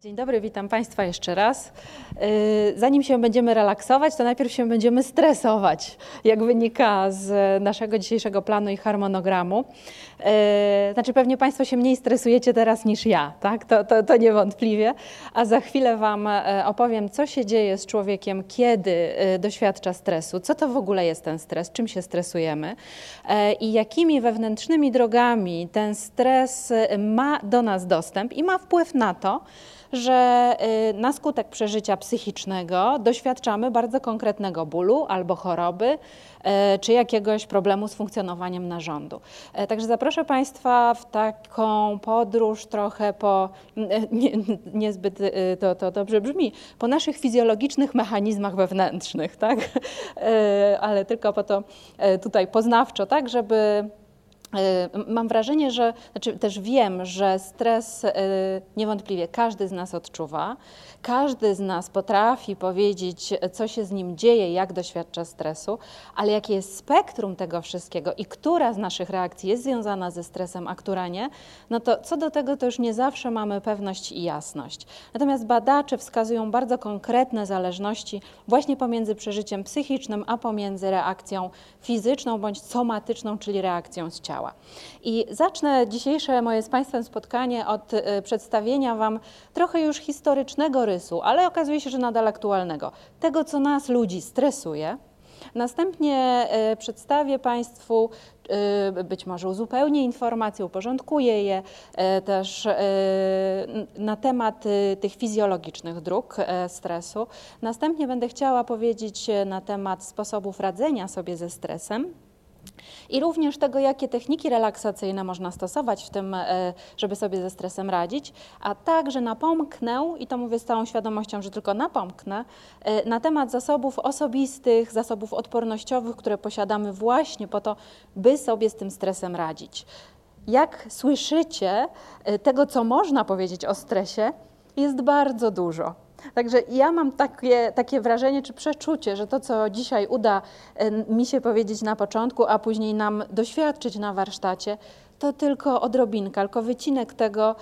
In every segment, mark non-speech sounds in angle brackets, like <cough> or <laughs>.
Dzień dobry, witam Państwa jeszcze raz. Y, zanim się będziemy relaksować, to najpierw się będziemy stresować, jak wynika z naszego dzisiejszego planu i harmonogramu. Y, znaczy, pewnie Państwo się mniej stresujecie teraz niż ja, tak? To, to, to niewątpliwie. A za chwilę Wam e, opowiem, co się dzieje z człowiekiem, kiedy e, doświadcza stresu, co to w ogóle jest ten stres, czym się stresujemy e, i jakimi wewnętrznymi drogami ten stres ma do nas dostęp i ma wpływ na to, że y, na skutek przeżycia psychicznego doświadczamy bardzo konkretnego bólu albo choroby, y, czy jakiegoś problemu z funkcjonowaniem narządu. Y, także zaproszę Państwa w taką podróż trochę po, nie, niezbyt to, to dobrze brzmi, po naszych fizjologicznych mechanizmach wewnętrznych, tak? <laughs> ale tylko po to tutaj poznawczo, tak, żeby Y, mam wrażenie, że, znaczy też wiem, że stres y, niewątpliwie każdy z nas odczuwa. Każdy z nas potrafi powiedzieć, co się z nim dzieje, jak doświadcza stresu, ale jakie jest spektrum tego wszystkiego i która z naszych reakcji jest związana ze stresem, a która nie, no to co do tego to już nie zawsze mamy pewność i jasność. Natomiast badacze wskazują bardzo konkretne zależności właśnie pomiędzy przeżyciem psychicznym, a pomiędzy reakcją fizyczną bądź somatyczną, czyli reakcją z ciała. I zacznę dzisiejsze moje z Państwem spotkanie od y, przedstawienia Wam trochę już historycznego rysu, ale okazuje się, że nadal aktualnego, tego, co nas ludzi stresuje. Następnie y, przedstawię Państwu, y, być może uzupełnię informacje, uporządkuję je też na temat tych fizjologicznych dróg stresu. Następnie będę chciała powiedzieć na temat sposobów radzenia sobie ze stresem i również tego, jakie techniki relaksacyjne można stosować w tym, e, żeby sobie ze stresem radzić, a także napomknę, i to mówię z całą świadomością, że tylko napomknę, e, na temat zasobów osobistych, zasobów odpornościowych, które posiadamy właśnie po to, by sobie z tym stresem radzić. Jak słyszycie, e, tego, co można powiedzieć o stresie, jest bardzo dużo. Także ja mam takie, takie wrażenie czy przeczucie, że to, co dzisiaj uda mi się powiedzieć na początku, a później nam doświadczyć na warsztacie, to tylko odrobinka, tylko wycinek tego,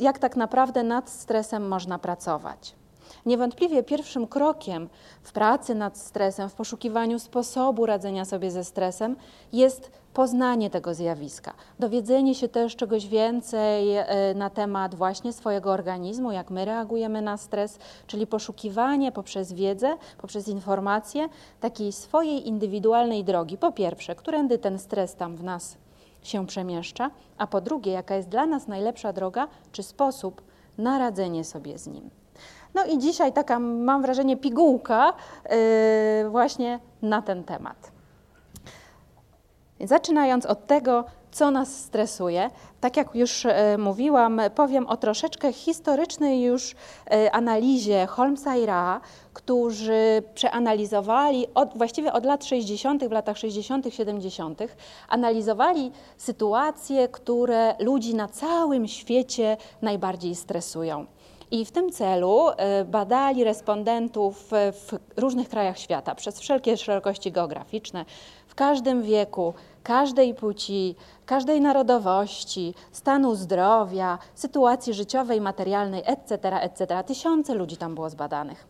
jak tak naprawdę nad stresem można pracować. Niewątpliwie pierwszym krokiem w pracy nad stresem, w poszukiwaniu sposobu radzenia sobie ze stresem jest poznanie tego zjawiska, dowiedzenie się też czegoś więcej e, na temat właśnie swojego organizmu, jak my reagujemy na stres, czyli poszukiwanie poprzez wiedzę, poprzez informacje takiej swojej indywidualnej drogi. Po pierwsze, którędy ten stres tam w nas się przemieszcza, a po drugie, jaka jest dla nas najlepsza droga czy sposób na radzenie sobie z nim. No i dzisiaj taka, mam wrażenie, pigułka yy, właśnie na ten temat. Zaczynając od tego, co nas stresuje, tak jak już e, mówiłam, powiem o troszeczkę historycznej już e, analizie Holmesa i Raa, którzy przeanalizowali od, właściwie od lat 60., w latach 60., 70., analizowali sytuacje, które ludzi na całym świecie najbardziej stresują. I w tym celu e, badali respondentów w różnych krajach świata przez wszelkie szerokości geograficzne, w każdym wieku, każdej płci, każdej narodowości, stanu zdrowia, sytuacji życiowej, materialnej, etc., etc. Tysiące ludzi tam było zbadanych.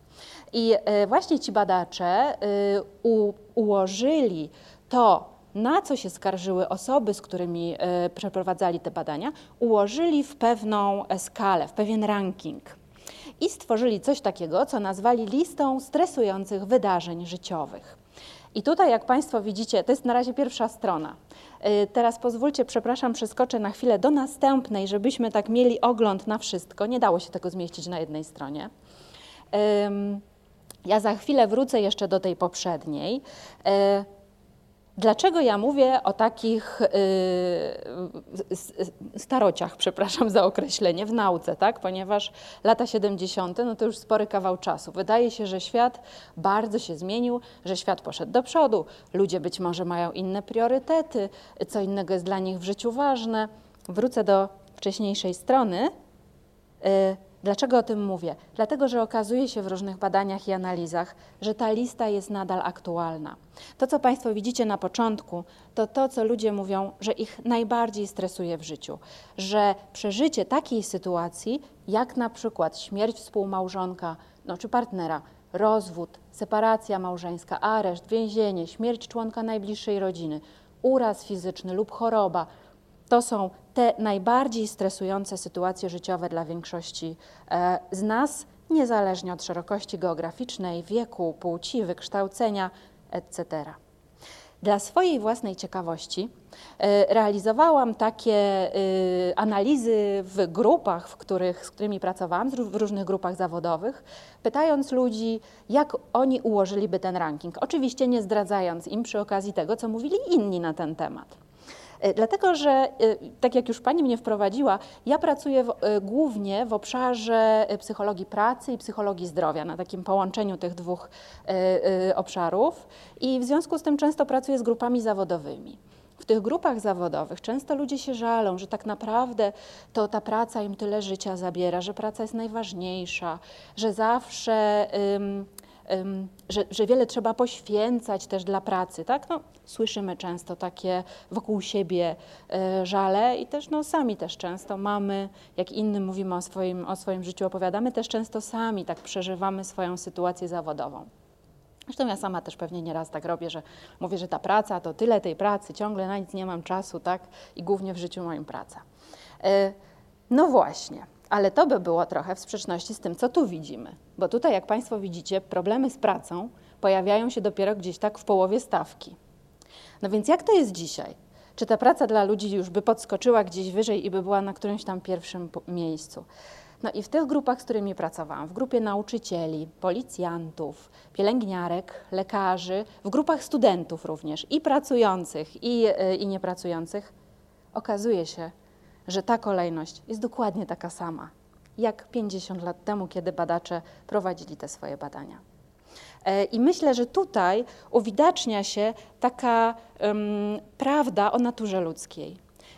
I e, właśnie ci badacze ułożyli to, na co się skarżyły osoby, z którymi e, przeprowadzali te badania, ułożyli w pewną skalę, w pewien ranking. I stworzyli coś takiego, co nazwali listą stresujących wydarzeń życiowych. I tutaj, jak Państwo widzicie, to jest na razie pierwsza strona. Y, teraz pozwólcie, przepraszam, przeskoczę na chwilę do następnej, żebyśmy tak mieli ogląd na wszystko. Nie dało się tego zmieścić na jednej stronie. Ja za chwilę wrócę jeszcze do tej poprzedniej. Dlaczego ja mówię o takich y, starociach, przepraszam za określenie, w nauce, tak? Ponieważ lata 70. no to już spory kawał czasu. Wydaje się, że świat bardzo się zmienił, że świat poszedł do przodu. Ludzie być może mają inne priorytety, co innego jest dla nich w życiu ważne. Wrócę do wcześniejszej strony. Y, Dlaczego o tym mówię? Dlatego, że okazuje się w różnych badaniach i analizach, że ta lista jest nadal aktualna. To, co Państwo widzicie na początku, to to, co ludzie mówią, że ich najbardziej stresuje w życiu, że przeżycie takiej sytuacji, jak na przykład śmierć współmałżonka no, czy partnera, rozwód, separacja małżeńska, areszt, więzienie, śmierć członka najbliższej rodziny, uraz fizyczny lub choroba, to są te najbardziej stresujące sytuacje życiowe dla większości e, z nas, niezależnie od szerokości geograficznej, wieku, płci, wykształcenia, etc. Dla swojej własnej ciekawości e, realizowałam takie e, analizy w grupach, w których, z którymi pracowałam, w różnych grupach zawodowych, pytając ludzi, jak oni ułożyliby ten ranking. Oczywiście nie zdradzając im przy okazji tego, co mówili inni na ten temat. E, dlatego, że e, tak jak już Pani mnie wprowadziła, ja pracuję w, e, głównie w obszarze psychologii pracy i psychologii zdrowia, na takim połączeniu tych dwóch obszarów i w związku z tym często pracuję z grupami zawodowymi. W tych grupach zawodowych często ludzie się żalą, że tak naprawdę to ta praca im tyle życia zabiera, że praca jest najważniejsza, że zawsze że, że wiele trzeba poświęcać też dla pracy, tak? No, słyszymy często takie wokół siebie e, żale i też no, sami też często mamy, jak innym mówimy o swoim, o swoim życiu, opowiadamy, też często sami tak przeżywamy swoją sytuację zawodową. Zresztą ja sama też pewnie nieraz tak robię, że mówię, że ta praca to tyle tej pracy, ciągle na nic nie mam czasu, tak? I głównie w życiu moim praca. E, no właśnie. Ale to by było trochę w sprzeczności z tym, co tu widzimy. Bo tutaj, jak Państwo widzicie, problemy z pracą pojawiają się dopiero gdzieś tak w połowie stawki. No więc jak to jest dzisiaj? Czy ta praca dla ludzi już by podskoczyła gdzieś wyżej i by była na którymś tam pierwszym miejscu? No i w tych grupach, z którymi pracowałam, w grupie nauczycieli, policjantów, pielęgniarek, lekarzy, w grupach studentów również, i pracujących, i, y, i niepracujących, okazuje się, że ta kolejność jest dokładnie taka sama jak 50 lat temu, kiedy badacze prowadzili te swoje badania. E, I myślę, że tutaj uwidacznia się taka um, prawda o naturze ludzkiej,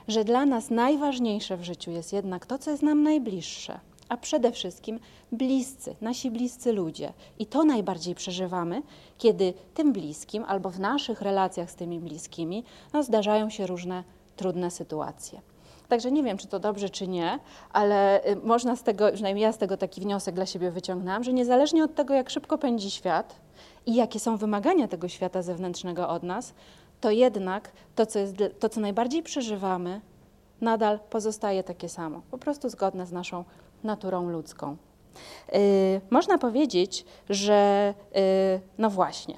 że dla nas najważniejsze w życiu jest jednak to, co jest nam najbliższe, a przede wszystkim bliscy, nasi bliscy ludzie. I to najbardziej przeżywamy, kiedy tym bliskim albo w naszych relacjach z tymi bliskimi no, zdarzają się różne trudne sytuacje. Także nie wiem, czy to dobrze, czy nie, ale y, można z tego, przynajmniej ja z tego taki wniosek dla siebie wyciągnęłam, że niezależnie od tego, jak szybko pędzi świat i jakie są wymagania tego świata zewnętrznego od nas, to jednak to, co, jest, to, co najbardziej przeżywamy, nadal pozostaje takie samo, po prostu zgodne z naszą naturą ludzką. Yy, można powiedzieć, że yy, no właśnie,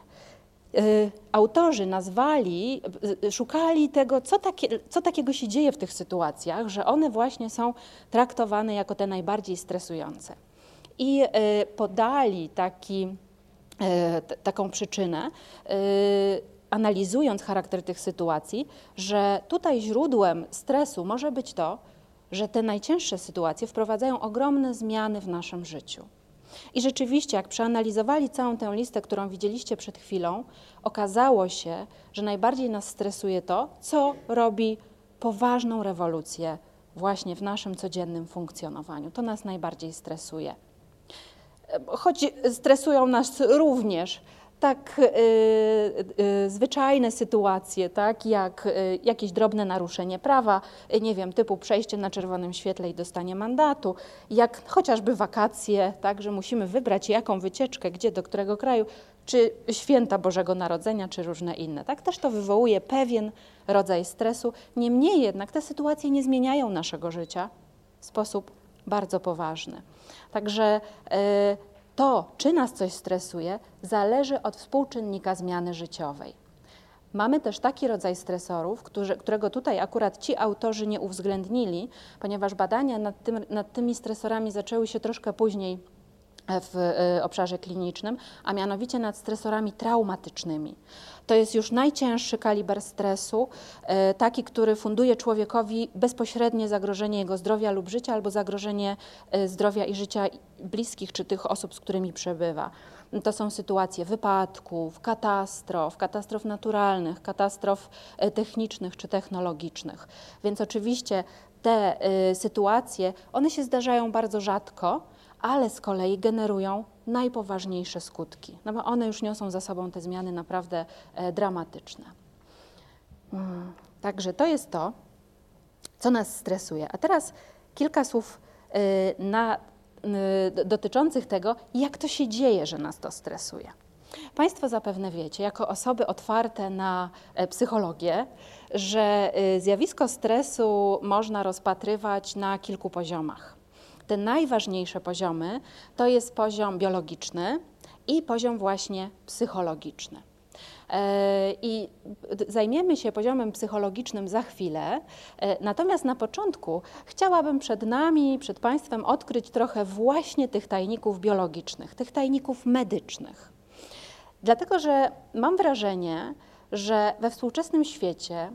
autorzy nazwali, y, szukali tego, co, takie, co takiego się dzieje w tych sytuacjach, że one właśnie są traktowane jako te najbardziej stresujące. I y, podali taki, taką przyczynę, analizując charakter tych sytuacji, że tutaj źródłem stresu może być to, że te najcięższe sytuacje wprowadzają ogromne zmiany w naszym życiu. I rzeczywiście, jak przeanalizowali całą tę listę, którą widzieliście przed chwilą, okazało się, że najbardziej nas stresuje to, co robi poważną rewolucję właśnie w naszym codziennym funkcjonowaniu. To nas najbardziej stresuje. Choć stresują nas również tak y, y, zwyczajne sytuacje, tak, jak y, jakieś drobne naruszenie prawa, nie wiem, typu przejście na czerwonym świetle i dostanie mandatu, jak chociażby wakacje, tak, że musimy wybrać jaką wycieczkę, gdzie, do którego kraju, czy święta Bożego Narodzenia, czy różne inne. Tak też to wywołuje pewien rodzaj stresu. Niemniej jednak te sytuacje nie zmieniają naszego życia w sposób bardzo poważny. Także to, czy nas coś stresuje, zależy od współczynnika zmiany życiowej. Mamy też taki rodzaj stresorów, którego tutaj akurat ci autorzy nie uwzględnili, ponieważ badania nad, tym, nad tymi stresorami zaczęły się troszkę później w e, obszarze klinicznym, a mianowicie nad stresorami traumatycznymi. To jest już najcięższy kaliber stresu, e, taki, który funduje człowiekowi bezpośrednie zagrożenie jego zdrowia lub życia albo zagrożenie e, zdrowia i życia bliskich czy tych osób, z którymi przebywa. To są sytuacje wypadków, katastrof, katastrof naturalnych, katastrof technicznych czy technologicznych. Więc oczywiście te sytuacje, one się zdarzają bardzo rzadko, ale z kolei generują najpoważniejsze skutki, no bo one już niosą za sobą te zmiany naprawdę e, dramatyczne. Mm, także to jest to, co nas stresuje. A teraz kilka słów y, na, y, dotyczących tego, jak to się dzieje, że nas to stresuje. Państwo zapewne wiecie, jako osoby otwarte na e, psychologię, że y, zjawisko stresu można rozpatrywać na kilku poziomach. Te najważniejsze poziomy to jest poziom biologiczny i poziom właśnie psychologiczny. E, I zajmiemy się poziomem psychologicznym za chwilę. E, natomiast na początku chciałabym przed nami, przed Państwem odkryć trochę właśnie tych tajników biologicznych, tych tajników medycznych. Dlatego, że mam wrażenie, że we współczesnym świecie,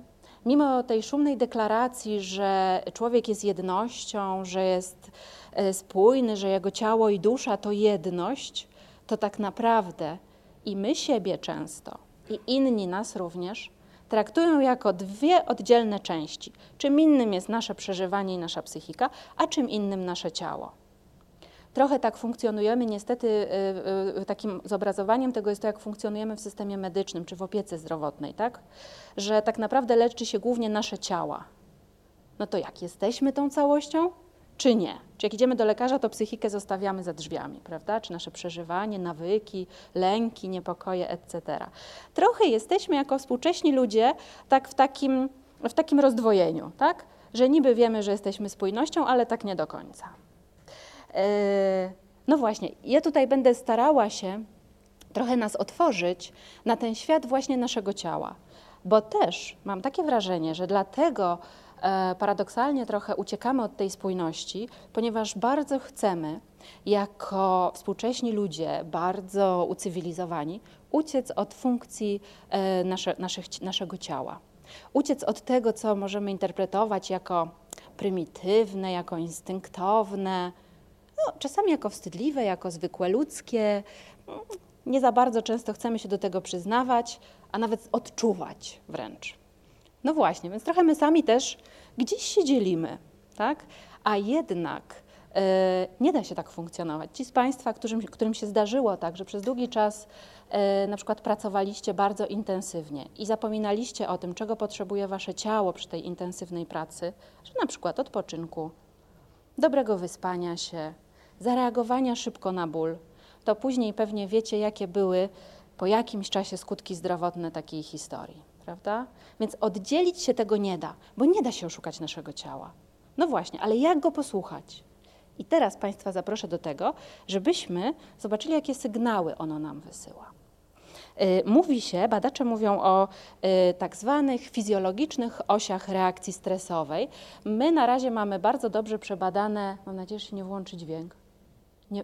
mimo tej szumnej deklaracji, że człowiek jest jednością, że jest e, spójny, że jego ciało i dusza to jedność, to tak naprawdę i my siebie często, i inni nas również traktują jako dwie oddzielne części. Czym innym jest nasze przeżywanie i nasza psychika, a czym innym nasze ciało. Trochę tak funkcjonujemy, niestety y, y, takim zobrazowaniem tego jest to, jak funkcjonujemy w systemie medycznym czy w opiece zdrowotnej, tak? Że tak naprawdę leczy się głównie nasze ciała. No to jak, jesteśmy tą całością? czy nie. Czy jak idziemy do lekarza, to psychikę zostawiamy za drzwiami, prawda? Czy nasze przeżywanie, nawyki, lęki, niepokoje, etc. Trochę jesteśmy jako współcześni ludzie tak w takim, w takim rozdwojeniu, tak? Że niby wiemy, że jesteśmy spójnością, ale tak nie do końca. Yy, no właśnie, ja tutaj będę starała się trochę nas otworzyć na ten świat właśnie naszego ciała, bo też mam takie wrażenie, że dlatego E, paradoksalnie trochę uciekamy od tej spójności, ponieważ bardzo chcemy, jako współcześni ludzie, bardzo ucywilizowani, uciec od funkcji e, nasze, naszych, naszego ciała. Uciec od tego, co możemy interpretować jako prymitywne, jako instynktowne, no, czasami jako wstydliwe, jako zwykłe ludzkie. Nie za bardzo często chcemy się do tego przyznawać, a nawet odczuwać wręcz. No właśnie, więc trochę my sami też gdzieś się dzielimy, tak? A jednak e, nie da się tak funkcjonować. Ci z Państwa, którym, którym się zdarzyło tak, że przez długi czas e, na przykład pracowaliście bardzo intensywnie i zapominaliście o tym, czego potrzebuje Wasze ciało przy tej intensywnej pracy, że na przykład odpoczynku, dobrego wyspania się, zareagowania szybko na ból, to później pewnie wiecie, jakie były po jakimś czasie skutki zdrowotne takiej historii prawda? Więc oddzielić się tego nie da, bo nie da się oszukać naszego ciała. No właśnie, ale jak go posłuchać? I teraz Państwa zaproszę do tego, żebyśmy zobaczyli, jakie sygnały ono nam wysyła. Y, mówi się, badacze mówią o y, tak zwanych fizjologicznych osiach reakcji stresowej. My na razie mamy bardzo dobrze przebadane, mam nadzieję, że się nie włączy dźwięk. Nie,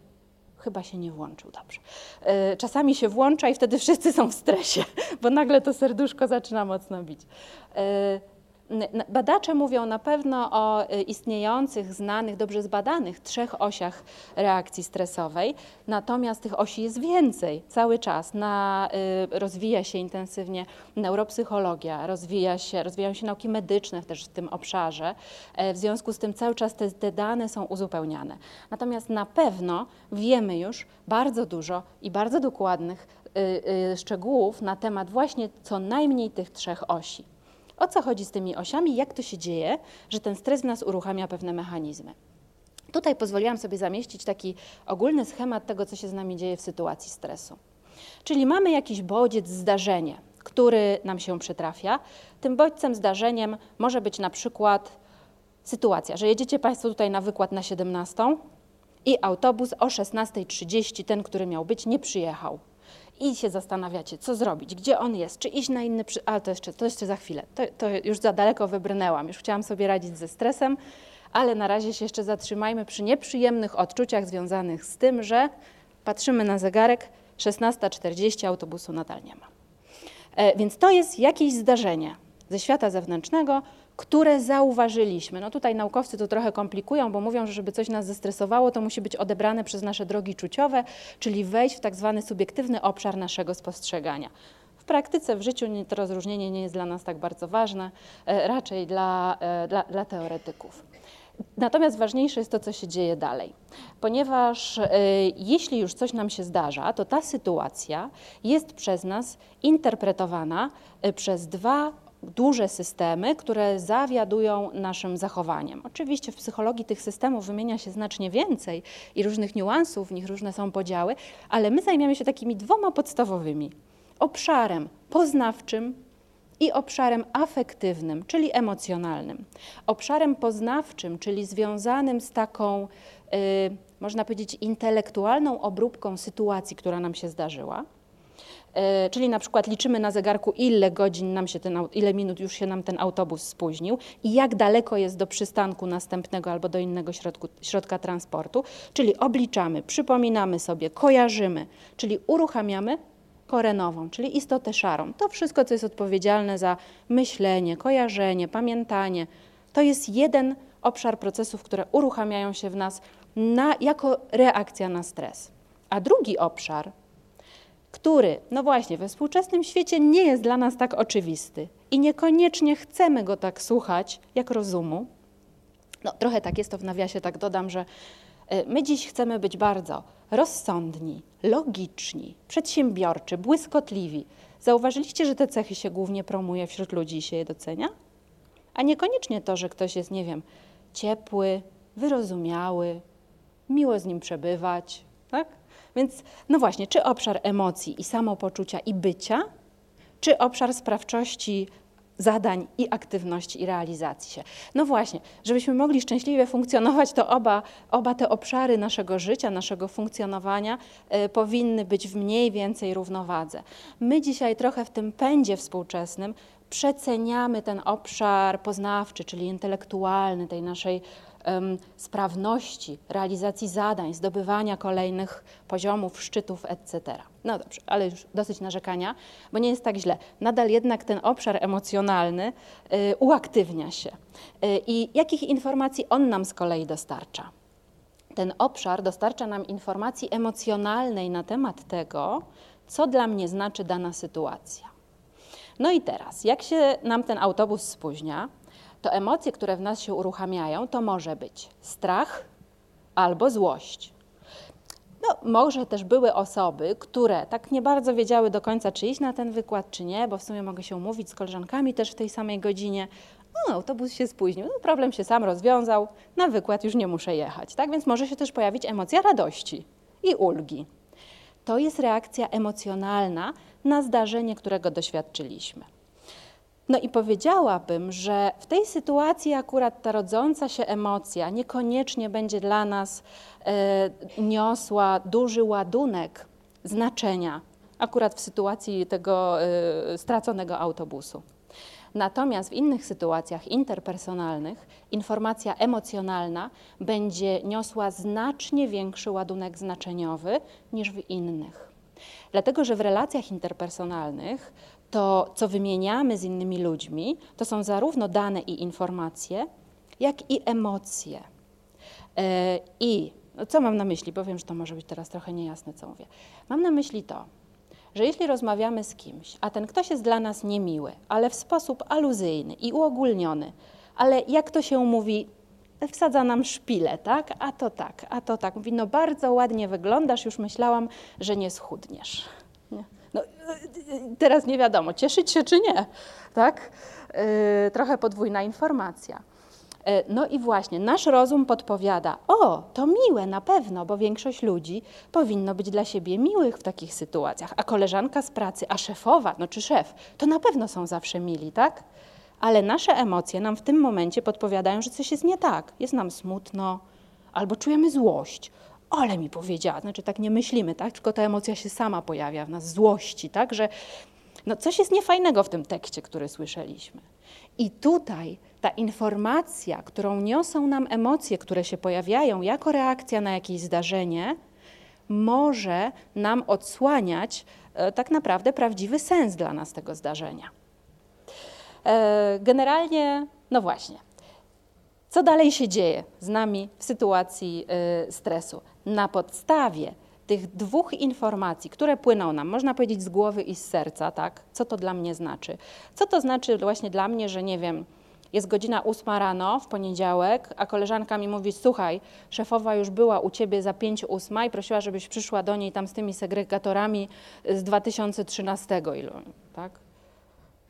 chyba się nie włączył dobrze. E, czasami się włącza i wtedy wszyscy są w stresie, <laughs> bo nagle to serduszko zaczyna mocno bić. Badacze mówią na pewno o y, istniejących, znanych, dobrze zbadanych trzech osiach reakcji stresowej, natomiast tych osi jest więcej cały czas. Na, y, rozwija się intensywnie neuropsychologia, rozwija się, rozwijają się nauki medyczne też w tym obszarze. E, w związku z tym cały czas te, te dane są uzupełniane. Natomiast na pewno wiemy już bardzo dużo i bardzo dokładnych y, szczegółów na temat właśnie co najmniej tych trzech osi. O co chodzi z tymi osiami, jak to się dzieje, że ten stres w nas uruchamia pewne mechanizmy. Tutaj pozwoliłam sobie zamieścić taki ogólny schemat tego, co się z nami dzieje w sytuacji stresu. Czyli mamy jakiś bodziec, zdarzenie, który nam się przytrafia. Tym bodźcem, zdarzeniem może być na przykład sytuacja, że jedziecie Państwo tutaj na wykład na 17 i autobus o 16.30, ten, który miał być, nie przyjechał i się zastanawiacie, co zrobić, gdzie on jest, czy iść na inny, przy... ale to jeszcze, to jeszcze za chwilę, to, to już za daleko wybrnęłam, już chciałam sobie radzić ze stresem, ale na razie się jeszcze zatrzymajmy przy nieprzyjemnych odczuciach związanych z tym, że patrzymy na zegarek, 16.40 autobusu nadal nie ma. E, więc to jest jakieś zdarzenie ze świata zewnętrznego, które zauważyliśmy. No tutaj naukowcy to trochę komplikują, bo mówią, że żeby coś nas zestresowało, to musi być odebrane przez nasze drogi czuciowe, czyli wejść w tak zwany subiektywny obszar naszego spostrzegania. W praktyce, w życiu to rozróżnienie nie jest dla nas tak bardzo ważne, e, raczej dla, e, dla, dla teoretyków. Natomiast ważniejsze jest to, co się dzieje dalej, ponieważ y, jeśli już coś nam się zdarza, to ta sytuacja jest przez nas interpretowana przez dwa duże systemy, które zawiadują naszym zachowaniem. Oczywiście w psychologii tych systemów wymienia się znacznie więcej i różnych niuansów, w nich różne są podziały, ale my zajmiemy się takimi dwoma podstawowymi obszarem poznawczym i obszarem afektywnym, czyli emocjonalnym. Obszarem poznawczym, czyli związanym z taką, y, można powiedzieć, intelektualną obróbką sytuacji, która nam się zdarzyła. Y, czyli na przykład liczymy na zegarku, ile godzin nam się ten, ile minut już się nam ten autobus spóźnił i jak daleko jest do przystanku następnego albo do innego środku, środka transportu. Czyli obliczamy, przypominamy sobie, kojarzymy, czyli uruchamiamy korenową, czyli istotę szarą. To wszystko, co jest odpowiedzialne za myślenie, kojarzenie, pamiętanie, to jest jeden obszar procesów, które uruchamiają się w nas na, jako reakcja na stres. A drugi obszar, który, no właśnie, we współczesnym świecie nie jest dla nas tak oczywisty i niekoniecznie chcemy go tak słuchać, jak rozumu. No, trochę tak jest to w nawiasie, tak dodam, że y, my dziś chcemy być bardzo rozsądni, logiczni, przedsiębiorczy, błyskotliwi. Zauważyliście, że te cechy się głównie promuje wśród ludzi i się je docenia? A niekoniecznie to, że ktoś jest, nie wiem, ciepły, wyrozumiały, miło z nim przebywać, tak? Więc no właśnie, czy obszar emocji i samopoczucia i bycia, czy obszar sprawczości, zadań i aktywności i realizacji się. No właśnie, żebyśmy mogli szczęśliwie funkcjonować, to oba, oba te obszary naszego życia, naszego funkcjonowania y, powinny być w mniej więcej równowadze. My dzisiaj trochę w tym pędzie współczesnym przeceniamy ten obszar poznawczy, czyli intelektualny tej naszej sprawności, realizacji zadań, zdobywania kolejnych poziomów, szczytów, etc. No dobrze, ale już dosyć narzekania, bo nie jest tak źle. Nadal jednak ten obszar emocjonalny y, uaktywnia się. Y, I jakich informacji on nam z kolei dostarcza? Ten obszar dostarcza nam informacji emocjonalnej na temat tego, co dla mnie znaczy dana sytuacja. No i teraz, jak się nam ten autobus spóźnia, to emocje, które w nas się uruchamiają, to może być strach albo złość. No, może też były osoby, które tak nie bardzo wiedziały do końca, czy iść na ten wykład, czy nie, bo w sumie mogę się umówić z koleżankami też w tej samej godzinie. No, autobus się spóźnił, no, problem się sam rozwiązał, na wykład już nie muszę jechać. Tak więc może się też pojawić emocja radości i ulgi. To jest reakcja emocjonalna na zdarzenie, którego doświadczyliśmy. No i powiedziałabym, że w tej sytuacji akurat ta rodząca się emocja niekoniecznie będzie dla nas e, niosła duży ładunek znaczenia, akurat w sytuacji tego e, straconego autobusu. Natomiast w innych sytuacjach interpersonalnych informacja emocjonalna będzie niosła znacznie większy ładunek znaczeniowy niż w innych. Dlatego, że w relacjach interpersonalnych to, co wymieniamy z innymi ludźmi, to są zarówno dane i informacje, jak i emocje. E, I no co mam na myśli? Powiem, że to może być teraz trochę niejasne, co mówię. Mam na myśli to, że jeśli rozmawiamy z kimś, a ten ktoś jest dla nas niemiły, ale w sposób aluzyjny i uogólniony, ale jak to się mówi, wsadza nam szpilę, tak? A to tak, a to tak. Mówi, no bardzo ładnie wyglądasz, już myślałam, że nie schudniesz. No, teraz nie wiadomo, cieszyć się czy nie, tak? Yy, trochę podwójna informacja. Yy, no i właśnie, nasz rozum podpowiada, o, to miłe na pewno, bo większość ludzi powinno być dla siebie miłych w takich sytuacjach, a koleżanka z pracy, a szefowa, no czy szef, to na pewno są zawsze mili, tak? Ale nasze emocje nam w tym momencie podpowiadają, że coś jest nie tak. Jest nam smutno, albo czujemy złość, ale mi powiedziała, znaczy tak nie myślimy, tak? tylko ta emocja się sama pojawia w nas, złości, tak? że no coś jest niefajnego w tym tekście, który słyszeliśmy. I tutaj ta informacja, którą niosą nam emocje, które się pojawiają jako reakcja na jakieś zdarzenie, może nam odsłaniać e, tak naprawdę prawdziwy sens dla nas tego zdarzenia. E, generalnie, no właśnie, co dalej się dzieje z nami w sytuacji y, stresu? Na podstawie tych dwóch informacji, które płyną nam, można powiedzieć z głowy i z serca, tak? Co to dla mnie znaczy? Co to znaczy właśnie dla mnie, że nie wiem, jest godzina ósma rano w poniedziałek, a koleżanka mi mówi, słuchaj, szefowa już była u ciebie za pięć ósma i prosiła, żebyś przyszła do niej tam z tymi segregatorami z 2013 ilu, tak?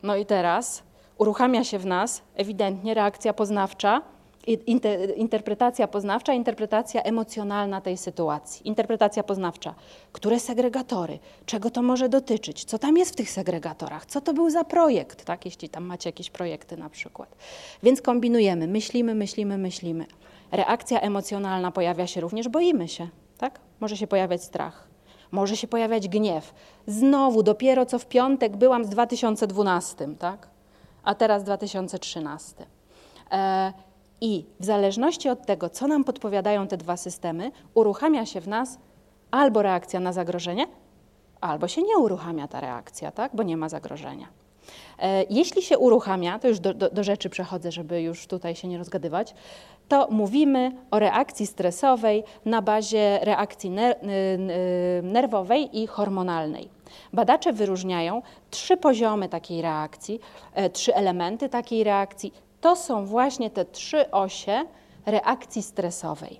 No i teraz uruchamia się w nas ewidentnie reakcja poznawcza, inter, interpretacja poznawcza, interpretacja emocjonalna tej sytuacji. Interpretacja poznawcza. Które segregatory? Czego to może dotyczyć? Co tam jest w tych segregatorach? Co to był za projekt, tak? jeśli tam macie jakieś projekty na przykład. Więc kombinujemy, myślimy, myślimy, myślimy. Reakcja emocjonalna pojawia się również, boimy się, tak? Może się pojawiać strach. Może się pojawiać gniew. Znowu, dopiero co w piątek byłam z 2012, tak? A teraz 2013. E, i w zależności od tego, co nam podpowiadają te dwa systemy, uruchamia się w nas albo reakcja na zagrożenie, albo się nie uruchamia ta reakcja, tak? bo nie ma zagrożenia. E, jeśli się uruchamia, to już do, do, do, rzeczy przechodzę, żeby już tutaj się nie rozgadywać, to mówimy o reakcji stresowej na bazie reakcji ner nerwowej i hormonalnej. Badacze wyróżniają trzy poziomy takiej reakcji, e, trzy elementy takiej reakcji to są właśnie te trzy osie reakcji stresowej.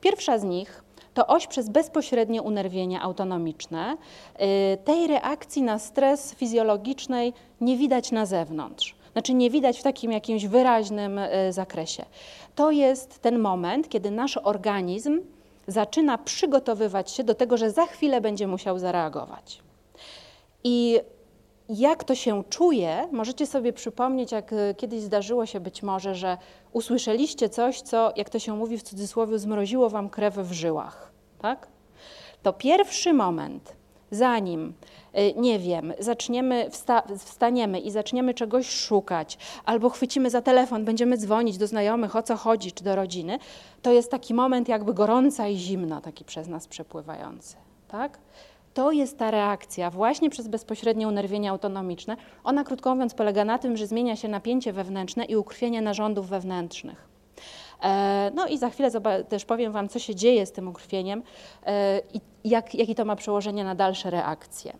Pierwsza z nich to oś przez bezpośrednie unerwienie autonomiczne. Y, tej reakcji na stres fizjologicznej nie widać na zewnątrz. Znaczy nie widać w takim jakimś wyraźnym y, zakresie. To jest ten moment, kiedy nasz organizm zaczyna przygotowywać się do tego, że za chwilę będzie musiał zareagować. I jak to się czuje, możecie sobie przypomnieć, jak e, kiedyś zdarzyło się być może, że usłyszeliście coś, co, jak to się mówi w cudzysłowie, zmroziło wam krew w żyłach. Tak? To pierwszy moment, zanim, e, nie wiem, zaczniemy, wsta wstaniemy i zaczniemy czegoś szukać, albo chwycimy za telefon, będziemy dzwonić do znajomych, o co chodzi, czy do rodziny, to jest taki moment jakby gorąca i zimna, taki przez nas przepływający. Tak? To jest ta reakcja właśnie przez bezpośrednie unerwienie autonomiczne. Ona, krótko mówiąc, polega na tym, że zmienia się napięcie wewnętrzne i ukrwienie narządów wewnętrznych. E, no i za chwilę też powiem Wam, co się dzieje z tym ukrwieniem e, i jak, jakie to ma przełożenie na dalsze reakcje.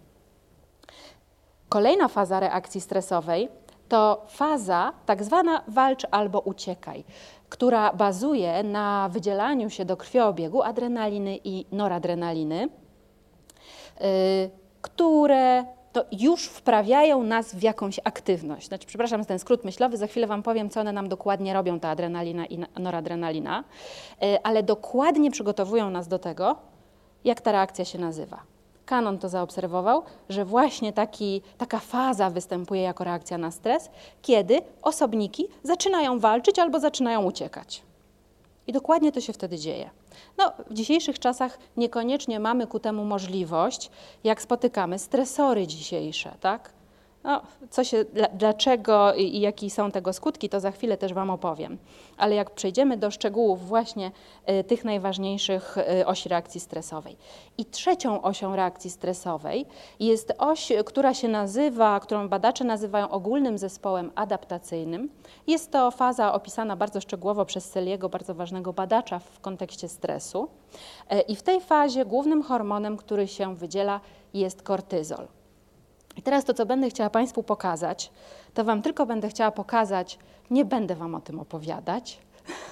Kolejna faza reakcji stresowej to faza tak zwana walcz albo uciekaj, która bazuje na wydzielaniu się do krwiobiegu adrenaliny i noradrenaliny. Y, które to już wprawiają nas w jakąś aktywność. Znaczy, przepraszam za ten skrót myślowy, za chwilę Wam powiem, co one nam dokładnie robią, ta adrenalina i noradrenalina, y, ale dokładnie przygotowują nas do tego, jak ta reakcja się nazywa. Kanon to zaobserwował, że właśnie taki, taka faza występuje jako reakcja na stres, kiedy osobniki zaczynają walczyć albo zaczynają uciekać. I dokładnie to się wtedy dzieje. No, w dzisiejszych czasach niekoniecznie mamy ku temu możliwość, jak spotykamy stresory dzisiejsze, tak? No, co się, dlaczego i, jakie są tego skutki, to za chwilę też Wam opowiem. Ale jak przejdziemy do szczegółów właśnie y, tych najważniejszych y, osi reakcji stresowej. I trzecią osią reakcji stresowej jest oś, która się nazywa, którą badacze nazywają ogólnym zespołem adaptacyjnym. Jest to faza opisana bardzo szczegółowo przez Celiego, bardzo ważnego badacza w kontekście stresu. Y, I w tej fazie głównym hormonem, który się wydziela jest kortyzol. I teraz to, co będę chciała Państwu pokazać, to Wam tylko będę chciała pokazać, nie będę Wam o tym opowiadać,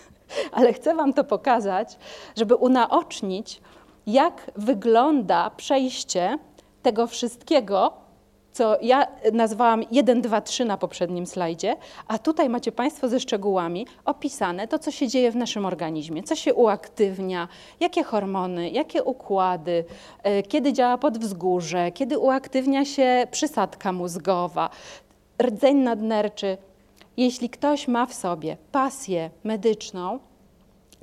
<laughs> ale chcę Wam to pokazać, żeby unaocznić, jak wygląda przejście tego wszystkiego co ja nazwałam 1, 2, 3 na poprzednim slajdzie, a tutaj macie Państwo ze szczegółami opisane to, co się dzieje w naszym organizmie, co się uaktywnia, jakie hormony, jakie układy, e, kiedy działa podwzgórze, kiedy uaktywnia się przysadka mózgowa, rdzeń nadnerczy. Jeśli ktoś ma w sobie pasję medyczną,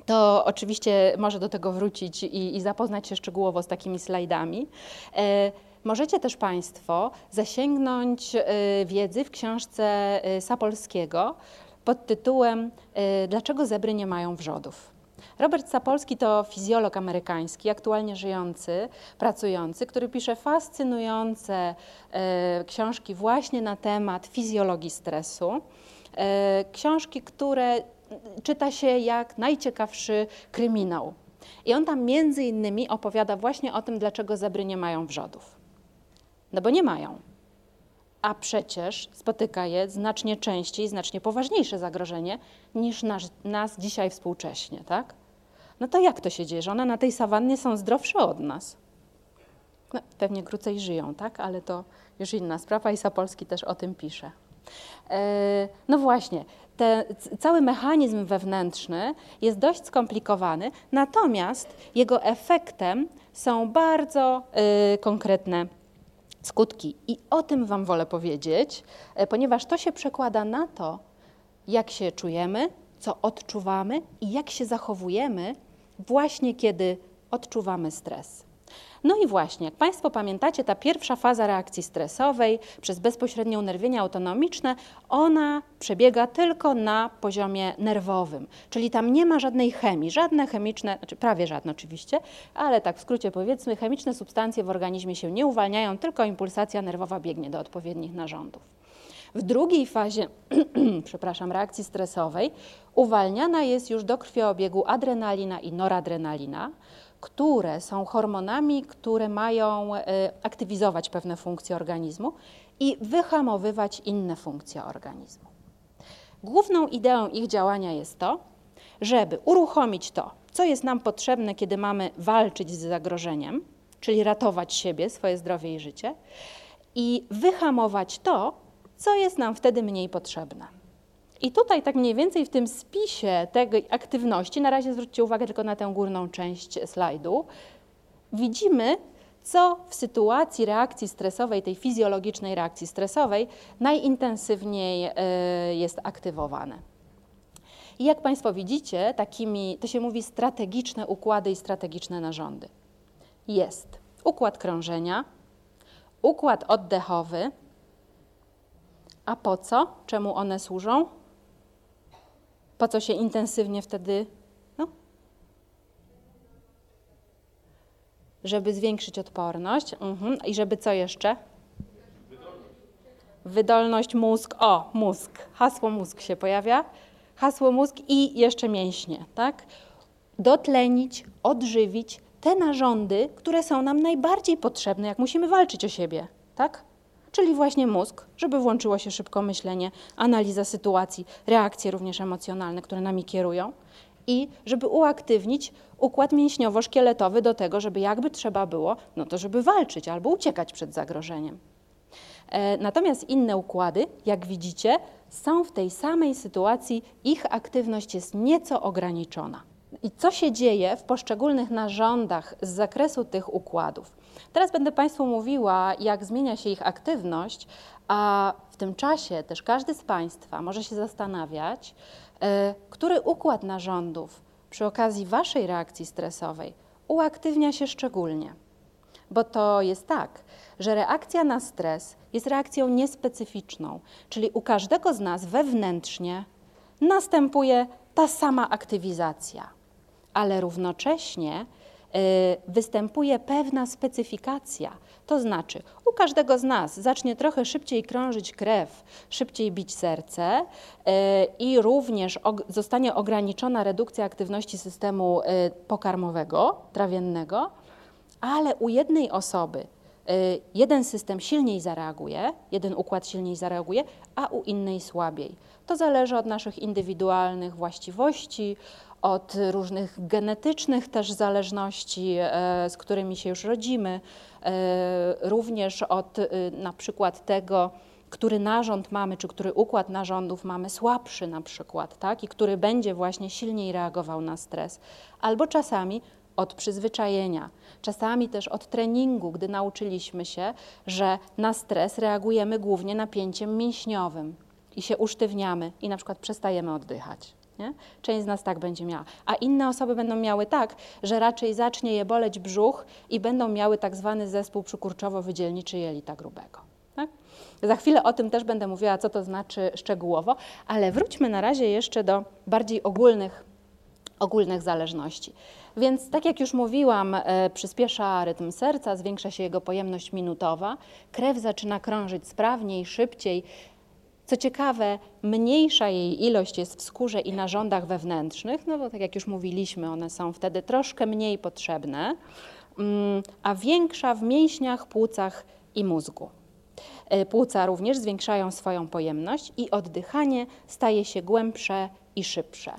to oczywiście może do tego wrócić i, i zapoznać się szczegółowo z takimi slajdami. E, Możecie też Państwo zasięgnąć y, wiedzy w książce y, Sapolskiego pod tytułem y, Dlaczego zebry nie mają wrzodów? Robert Sapolski to fizjolog amerykański, aktualnie żyjący, pracujący, który pisze fascynujące książki właśnie na temat fizjologii stresu. Książki, które czyta się jak najciekawszy kryminał. I on tam między innymi opowiada właśnie o tym, dlaczego zebry nie mają wrzodów. No bo nie mają. a przecież spotyka je znacznie częściej, znacznie poważniejsze zagrożenie niż nas, nas dzisiaj współcześnie, tak? No to jak to się dzieje, że one na tej sawannie są zdrowsze od nas? No, pewnie krócej żyją, tak? Ale to już inna sprawa i Sapolski też o tym pisze. E, no właśnie, te, cały mechanizm wewnętrzny jest dość skomplikowany, natomiast jego efektem są bardzo y, konkretne skutki. I o tym Wam wolę powiedzieć, e, ponieważ to się przekłada na to, jak się czujemy, co odczuwamy i jak się zachowujemy właśnie kiedy odczuwamy stres. No i właśnie, jak Państwo pamiętacie, ta pierwsza faza reakcji stresowej przez bezpośrednie unerwienie autonomiczne, ona przebiega tylko na poziomie nerwowym, czyli tam nie ma żadnej chemii, żadne chemiczne, znaczy prawie żadne oczywiście, ale tak w skrócie powiedzmy, chemiczne substancje w organizmie się nie uwalniają, tylko impulsacja nerwowa biegnie do odpowiednich narządów. W drugiej fazie, <clears throat> przepraszam, reakcji stresowej uwalniana jest już do krwiobiegu adrenalina i noradrenalina, które są hormonami, które mają e, aktywizować pewne funkcje organizmu i wyhamowywać inne funkcje organizmu. Główną ideą ich działania jest to, żeby uruchomić to, co jest nam potrzebne, kiedy mamy walczyć z zagrożeniem, czyli ratować siebie, swoje zdrowie i życie, i wyhamować to, co jest nam wtedy mniej potrzebne. I tutaj tak mniej więcej w tym spisie tej aktywności, na razie zwróćcie uwagę tylko na tę górną część slajdu, widzimy, co w sytuacji reakcji stresowej, tej fizjologicznej reakcji stresowej, najintensywniej e, jest aktywowane. I jak Państwo widzicie, takimi, to się mówi strategiczne układy i strategiczne narządy. Jest układ krążenia, układ oddechowy, a po co? Czemu one służą? Po co się intensywnie wtedy, no? Żeby zwiększyć odporność. Mhm. I żeby co jeszcze? Wydolność mózg. O, mózg. Hasło mózg się pojawia. Hasło mózg i jeszcze mięśnie, tak? Dotlenić, odżywić te narządy, które są nam najbardziej potrzebne, jak musimy walczyć o siebie, tak? Czyli właśnie mózg, żeby włączyło się szybko myślenie, analiza sytuacji, reakcje również emocjonalne, które nami kierują i żeby uaktywnić układ mięśniowo-szkieletowy do tego, żeby jakby trzeba było, no to żeby walczyć albo uciekać przed zagrożeniem. E, natomiast inne układy, jak widzicie, są w tej samej sytuacji, ich aktywność jest nieco ograniczona. I co się dzieje w poszczególnych narządach z zakresu tych układów? Teraz będę Państwu mówiła, jak zmienia się ich aktywność, a w tym czasie też każdy z Państwa może się zastanawiać, e, który układ narządów przy okazji Waszej reakcji stresowej uaktywnia się szczególnie. Bo to jest tak, że reakcja na stres jest reakcją niespecyficzną, czyli u każdego z nas wewnętrznie następuje ta sama aktywizacja, ale równocześnie występuje pewna specyfikacja. To znaczy, u każdego z nas zacznie trochę szybciej krążyć krew, szybciej bić serce y, i również zostanie ograniczona redukcja aktywności systemu y, pokarmowego, trawiennego, ale u jednej osoby jeden system silniej zareaguje, jeden układ silniej zareaguje, a u innej słabiej. To zależy od naszych indywidualnych właściwości, od różnych genetycznych też zależności, e, z którymi się już rodzimy, e, również od e, na przykład tego, który narząd mamy, czy który układ narządów mamy słabszy na przykład, tak, i który będzie właśnie silniej reagował na stres, albo czasami od przyzwyczajenia, czasami też od treningu, gdy nauczyliśmy się, że na stres reagujemy głównie napięciem mięśniowym i się usztywniamy i na przykład przestajemy oddychać. Nie? Część z nas tak będzie miała. A inne osoby będą miały tak, że raczej zacznie je boleć brzuch i będą miały tak zwany zespół przykurczowo-wydzielniczy jelita grubego. Tak? Za chwilę o tym też będę mówiła, co to znaczy szczegółowo, ale wróćmy na razie jeszcze do bardziej ogólnych, ogólnych zależności. Więc tak jak już mówiłam, e, przyspiesza rytm serca, zwiększa się jego pojemność minutowa, krew zaczyna krążyć sprawniej, szybciej, co ciekawe, mniejsza jej ilość jest w skórze i narządach wewnętrznych, no bo tak jak już mówiliśmy, one są wtedy troszkę mniej potrzebne, mm, a większa w mięśniach, płucach i mózgu. E, płuca również zwiększają swoją pojemność i oddychanie staje się głębsze i szybsze.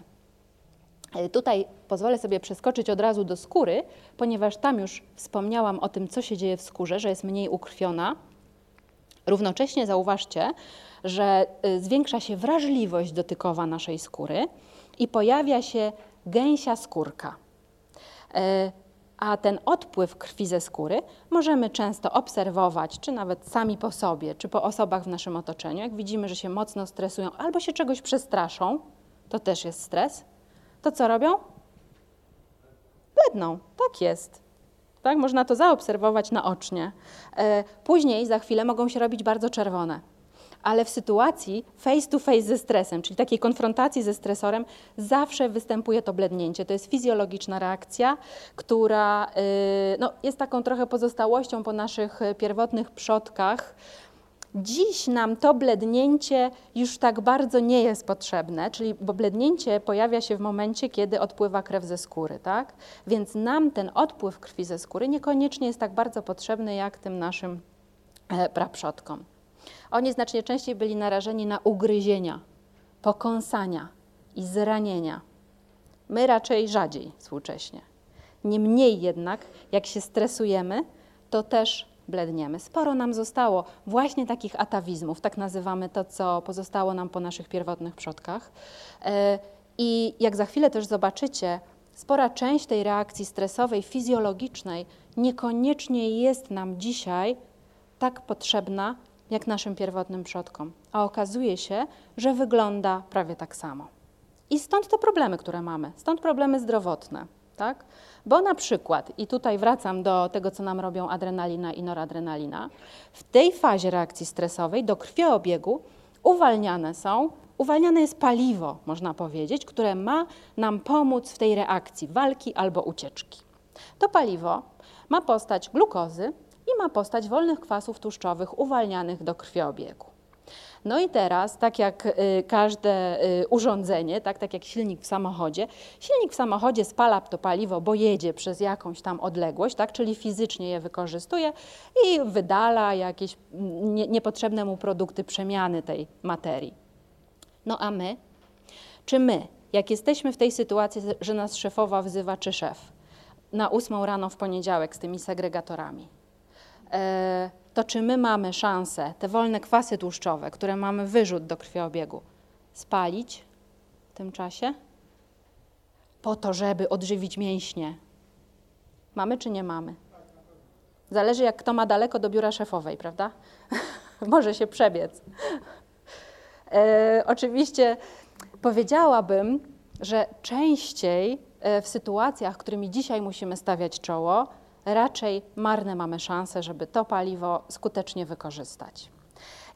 E, tutaj pozwolę sobie przeskoczyć od razu do skóry, ponieważ tam już wspomniałam o tym, co się dzieje w skórze, że jest mniej ukrwiona. Równocześnie zauważcie, że e, zwiększa się wrażliwość dotykowa naszej skóry i pojawia się gęsia skórka. A ten odpływ krwi ze skóry możemy często obserwować, czy nawet sami po sobie, czy po osobach w naszym otoczeniu. Jak widzimy, że się mocno stresują albo się czegoś przestraszą, to też jest stres, to co robią? Bledną, tak jest. Tak, można to zaobserwować naocznie. E, później, za chwilę, mogą się robić bardzo czerwone ale w sytuacji face to face ze stresem, czyli takiej konfrontacji ze stresorem, zawsze występuje to blednięcie. To jest fizjologiczna reakcja, która y, no, jest taką trochę pozostałością po naszych pierwotnych przodkach. Dziś nam to blednięcie już tak bardzo nie jest potrzebne, czyli bo blednięcie pojawia się w momencie, kiedy odpływa krew ze skóry, tak? Więc nam ten odpływ krwi ze skóry niekoniecznie jest tak bardzo potrzebny jak tym naszym e, praprzodkom. Oni znacznie częściej byli narażeni na ugryzienia, pokąsania i zranienia. My raczej rzadziej współcześnie. Niemniej jednak, jak się stresujemy, to też bledniemy. Sporo nam zostało właśnie takich atawizmów, tak nazywamy to, co pozostało nam po naszych pierwotnych przodkach. E, I jak za chwilę też zobaczycie, spora część tej reakcji stresowej, fizjologicznej niekoniecznie jest nam dzisiaj tak potrzebna, jak naszym pierwotnym przodkom, a okazuje się, że wygląda prawie tak samo. I stąd te problemy, które mamy, stąd problemy zdrowotne. Tak? Bo na przykład, i tutaj wracam do tego, co nam robią adrenalina i noradrenalina, w tej fazie reakcji stresowej do krwiobiegu uwalniane są, uwalniane jest paliwo, można powiedzieć, które ma nam pomóc w tej reakcji walki albo ucieczki. To paliwo ma postać glukozy, i ma postać wolnych kwasów tłuszczowych uwalnianych do krwiobiegu. No i teraz, tak jak y, każde y, urządzenie, tak, tak jak silnik w samochodzie, silnik w samochodzie spala to paliwo, bo jedzie przez jakąś tam odległość, tak, czyli fizycznie je wykorzystuje i wydala jakieś nie, niepotrzebne mu produkty przemiany tej materii. No a my? Czy my, jak jesteśmy w tej sytuacji, że nas szefowa wzywa, czy szef, na ósmą rano w poniedziałek z tymi segregatorami, E, to czy my mamy szansę te wolne kwasy tłuszczowe, które mamy wyrzut do krwiobiegu, spalić w tym czasie? Po to, żeby odżywić mięśnie. Mamy czy nie mamy? Zależy, jak kto ma daleko do biura szefowej, prawda? <laughs> Może się przebiec. E, oczywiście powiedziałabym, że częściej e, w sytuacjach, którymi dzisiaj musimy stawiać czoło, raczej marne mamy szanse, żeby to paliwo skutecznie wykorzystać.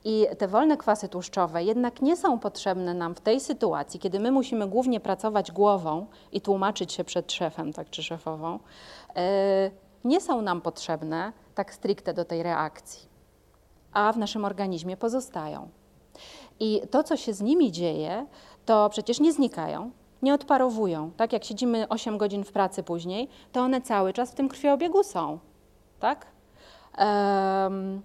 I te wolne kwasy tłuszczowe jednak nie są potrzebne nam w tej sytuacji, kiedy my musimy głównie pracować głową i tłumaczyć się przed szefem, tak czy szefową. E, nie są nam potrzebne tak stricte do tej reakcji, a w naszym organizmie pozostają. I to, co się z nimi dzieje, to przecież nie znikają, nie odparowują. Tak jak siedzimy 8 godzin w pracy później, to one cały czas w tym krwiobiegu są. Tak? Um,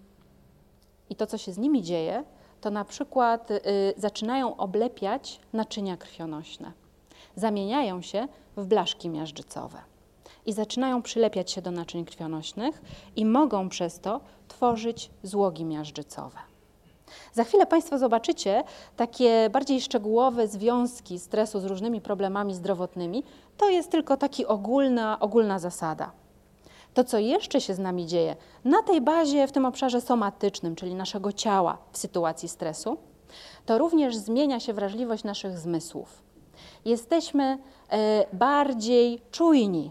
I to, co się z nimi dzieje, to na przykład y, zaczynają oblepiać naczynia krwionośne. Zamieniają się w blaszki miażdżycowe i zaczynają przylepiać się do naczyń krwionośnych i mogą przez to tworzyć złogi miażdżycowe. Za chwilę Państwo zobaczycie takie bardziej szczegółowe związki stresu z różnymi problemami zdrowotnymi. To jest tylko taka ogólna, ogólna zasada. To, co jeszcze się z nami dzieje na tej bazie, w tym obszarze somatycznym, czyli naszego ciała w sytuacji stresu, to również zmienia się wrażliwość naszych zmysłów. Jesteśmy e, bardziej czujni.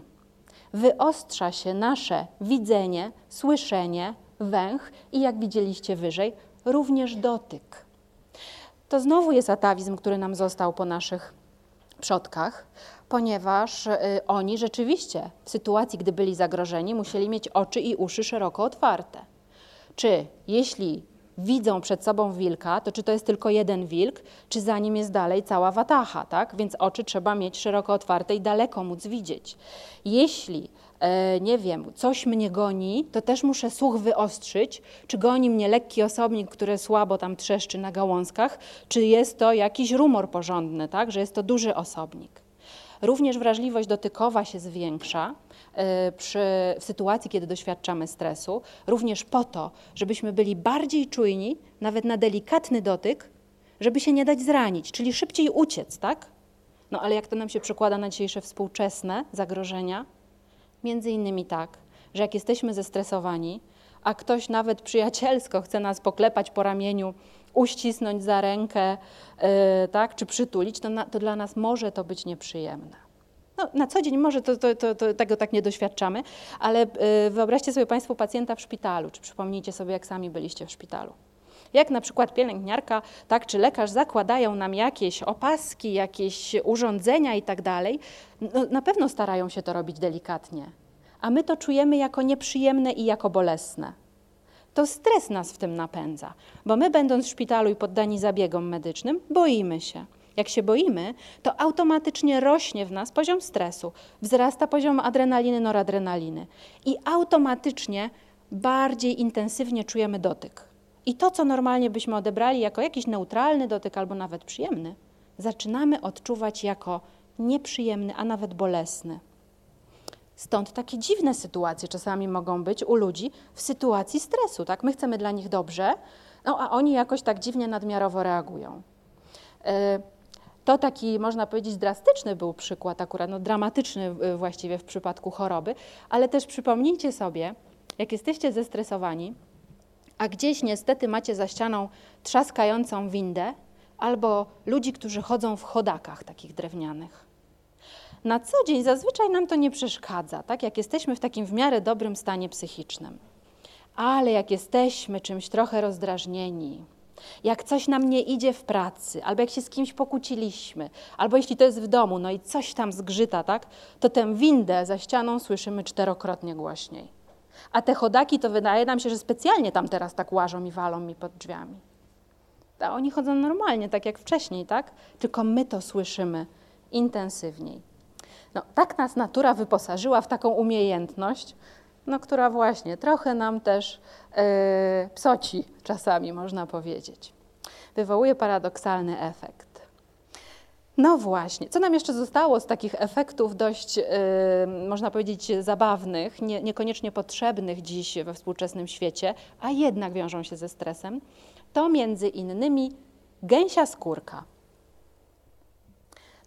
Wyostrza się nasze widzenie, słyszenie, węch i jak widzieliście wyżej, również dotyk. To znowu jest atawizm, który nam został po naszych przodkach, ponieważ y, oni rzeczywiście w sytuacji, gdy byli zagrożeni, musieli mieć oczy i uszy szeroko otwarte. Czy jeśli widzą przed sobą wilka, to czy to jest tylko jeden wilk, czy za nim jest dalej cała watacha, tak? Więc oczy trzeba mieć szeroko otwarte i daleko móc widzieć. Jeśli nie wiem, coś mnie goni, to też muszę słuch wyostrzyć, czy goni mnie lekki osobnik, który słabo tam trzeszczy na gałązkach, czy jest to jakiś rumor porządny, tak? Że jest to duży osobnik. Również wrażliwość dotykowa się zwiększa e, przy, w sytuacji, kiedy doświadczamy stresu, również po to, żebyśmy byli bardziej czujni, nawet na delikatny dotyk, żeby się nie dać zranić, czyli szybciej uciec, tak? No ale jak to nam się przekłada na dzisiejsze współczesne zagrożenia? Między innymi tak, że jak jesteśmy zestresowani, a ktoś nawet przyjacielsko chce nas poklepać po ramieniu, uścisnąć za rękę, yy, tak, czy przytulić, to, na, to, dla nas może to być nieprzyjemne. No, na co dzień może to, to, to, tego tak nie doświadczamy, ale yy, wyobraźcie sobie Państwo pacjenta w szpitalu, czy przypomnijcie sobie, jak sami byliście w szpitalu. Jak na przykład pielęgniarka, tak, czy lekarz zakładają nam jakieś opaski, jakieś urządzenia i tak dalej, no, na pewno starają się to robić delikatnie, a my to czujemy jako nieprzyjemne i jako bolesne to stres nas w tym napędza, bo my, będąc w szpitalu i poddani zabiegom medycznym, boimy się. Jak się boimy, to automatycznie rośnie w nas poziom stresu, wzrasta poziom adrenaliny, noradrenaliny i automatycznie bardziej intensywnie czujemy dotyk. I to, co normalnie byśmy odebrali jako jakiś neutralny dotyk albo nawet przyjemny, zaczynamy odczuwać jako nieprzyjemny, a nawet bolesny. Stąd takie dziwne sytuacje czasami mogą być u ludzi w sytuacji stresu. Tak? My chcemy dla nich dobrze, no a oni jakoś tak dziwnie nadmiarowo reagują. E, to taki, można powiedzieć, drastyczny był przykład, akurat no, dramatyczny właściwie w przypadku choroby, ale też przypomnijcie sobie, jak jesteście zestresowani, a gdzieś niestety macie za ścianą trzaskającą windę albo ludzi, którzy chodzą w chodakach takich drewnianych. Na co dzień zazwyczaj nam to nie przeszkadza, tak? jak jesteśmy w takim w miarę dobrym stanie psychicznym. Ale jak jesteśmy czymś trochę rozdrażnieni, jak coś nam nie idzie w pracy, albo jak się z kimś pokłóciliśmy, albo jeśli to jest w domu, no i coś tam zgrzyta, tak, to tę windę za ścianą słyszymy czterokrotnie głośniej. A te chodaki to wydaje nam się, że specjalnie tam teraz tak łażą i walą mi pod drzwiami. A oni chodzą normalnie, tak jak wcześniej, tak? Tylko my to słyszymy intensywniej. No, tak nas natura wyposażyła w taką umiejętność, no, która właśnie trochę nam też yy, psoci czasami, można powiedzieć. Wywołuje paradoksalny efekt. No właśnie, co nam jeszcze zostało z takich efektów dość, yy, można powiedzieć, zabawnych, nie, niekoniecznie potrzebnych dziś we współczesnym świecie, a jednak wiążą się ze stresem, to między innymi gęsia skórka.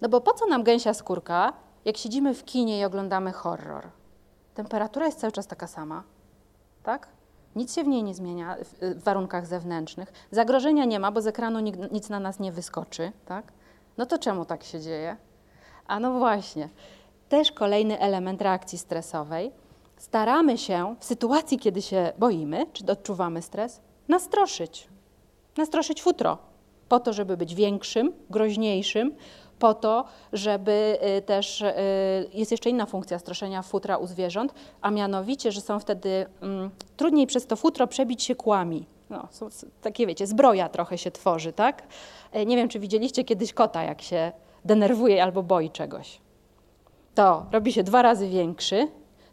No bo po co nam gęsia skórka, jak siedzimy w kinie i oglądamy horror, temperatura jest cały czas taka sama, tak? Nic się w niej nie zmienia w warunkach zewnętrznych. Zagrożenia nie ma, bo z ekranu nic na nas nie wyskoczy, tak? No to czemu tak się dzieje? A no właśnie, też kolejny element reakcji stresowej. Staramy się w sytuacji, kiedy się boimy, czy odczuwamy stres, nastroszyć. Nastroszyć futro, po to, żeby być większym, groźniejszym, po to, żeby y, też, y, jest jeszcze inna funkcja stroszenia futra u zwierząt, a mianowicie, że są wtedy mm, trudniej przez to futro przebić się kłami. No, takie wiecie, zbroja trochę się tworzy, tak? E, nie wiem, czy widzieliście kiedyś kota, jak się denerwuje albo boi czegoś. To robi się dwa razy większy,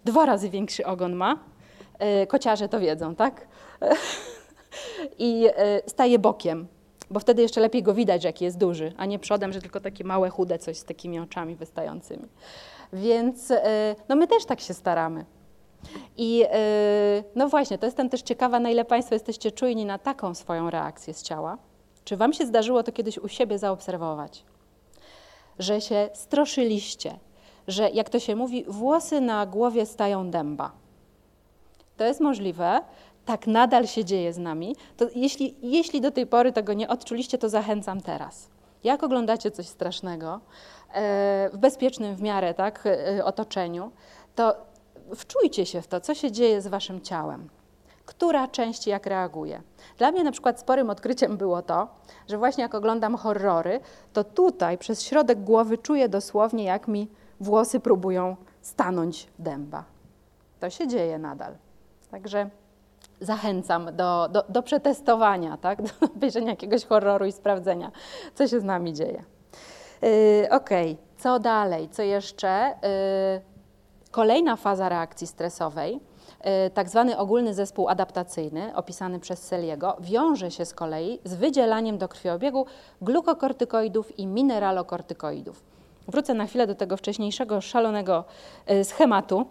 dwa razy większy ogon ma. E, kociarze to wiedzą, tak? <laughs> I e, staje bokiem bo wtedy jeszcze lepiej go widać, jaki jest duży, a nie przodem, że tylko takie małe, chude coś z takimi oczami wystającymi. Więc no my też tak się staramy. I e, no właśnie, to jestem też ciekawa, na ile Państwo jesteście czujni na taką swoją reakcję z ciała. Czy Wam się zdarzyło to kiedyś u siebie zaobserwować? Że się stroszyliście, że jak to się mówi, włosy na głowie stają dęba. To jest możliwe, tak nadal się dzieje z nami, to jeśli, jeśli do tej pory tego nie odczuliście, to zachęcam teraz. Jak oglądacie coś strasznego e, w bezpiecznym w miarę tak, e, otoczeniu, to wczujcie się w to, co się dzieje z waszym ciałem. Która część jak reaguje. Dla mnie na przykład sporym odkryciem było to, że właśnie jak oglądam horrory, to tutaj przez środek głowy czuję dosłownie, jak mi włosy próbują stanąć dęba. To się dzieje nadal. Także zachęcam do, do, do przetestowania, tak? do <laughs> obejrzenia jakiegoś horroru i sprawdzenia, co się z nami dzieje. Yy, okay. co dalej, co jeszcze? Yy, kolejna faza reakcji stresowej, yy, tak zwany ogólny zespół adaptacyjny, opisany przez Seliego, wiąże się z kolei z wydzielaniem do krwiobiegu glukokortykoidów i mineralokortykoidów. Wrócę na chwilę do tego wcześniejszego szalonego yy, schematu.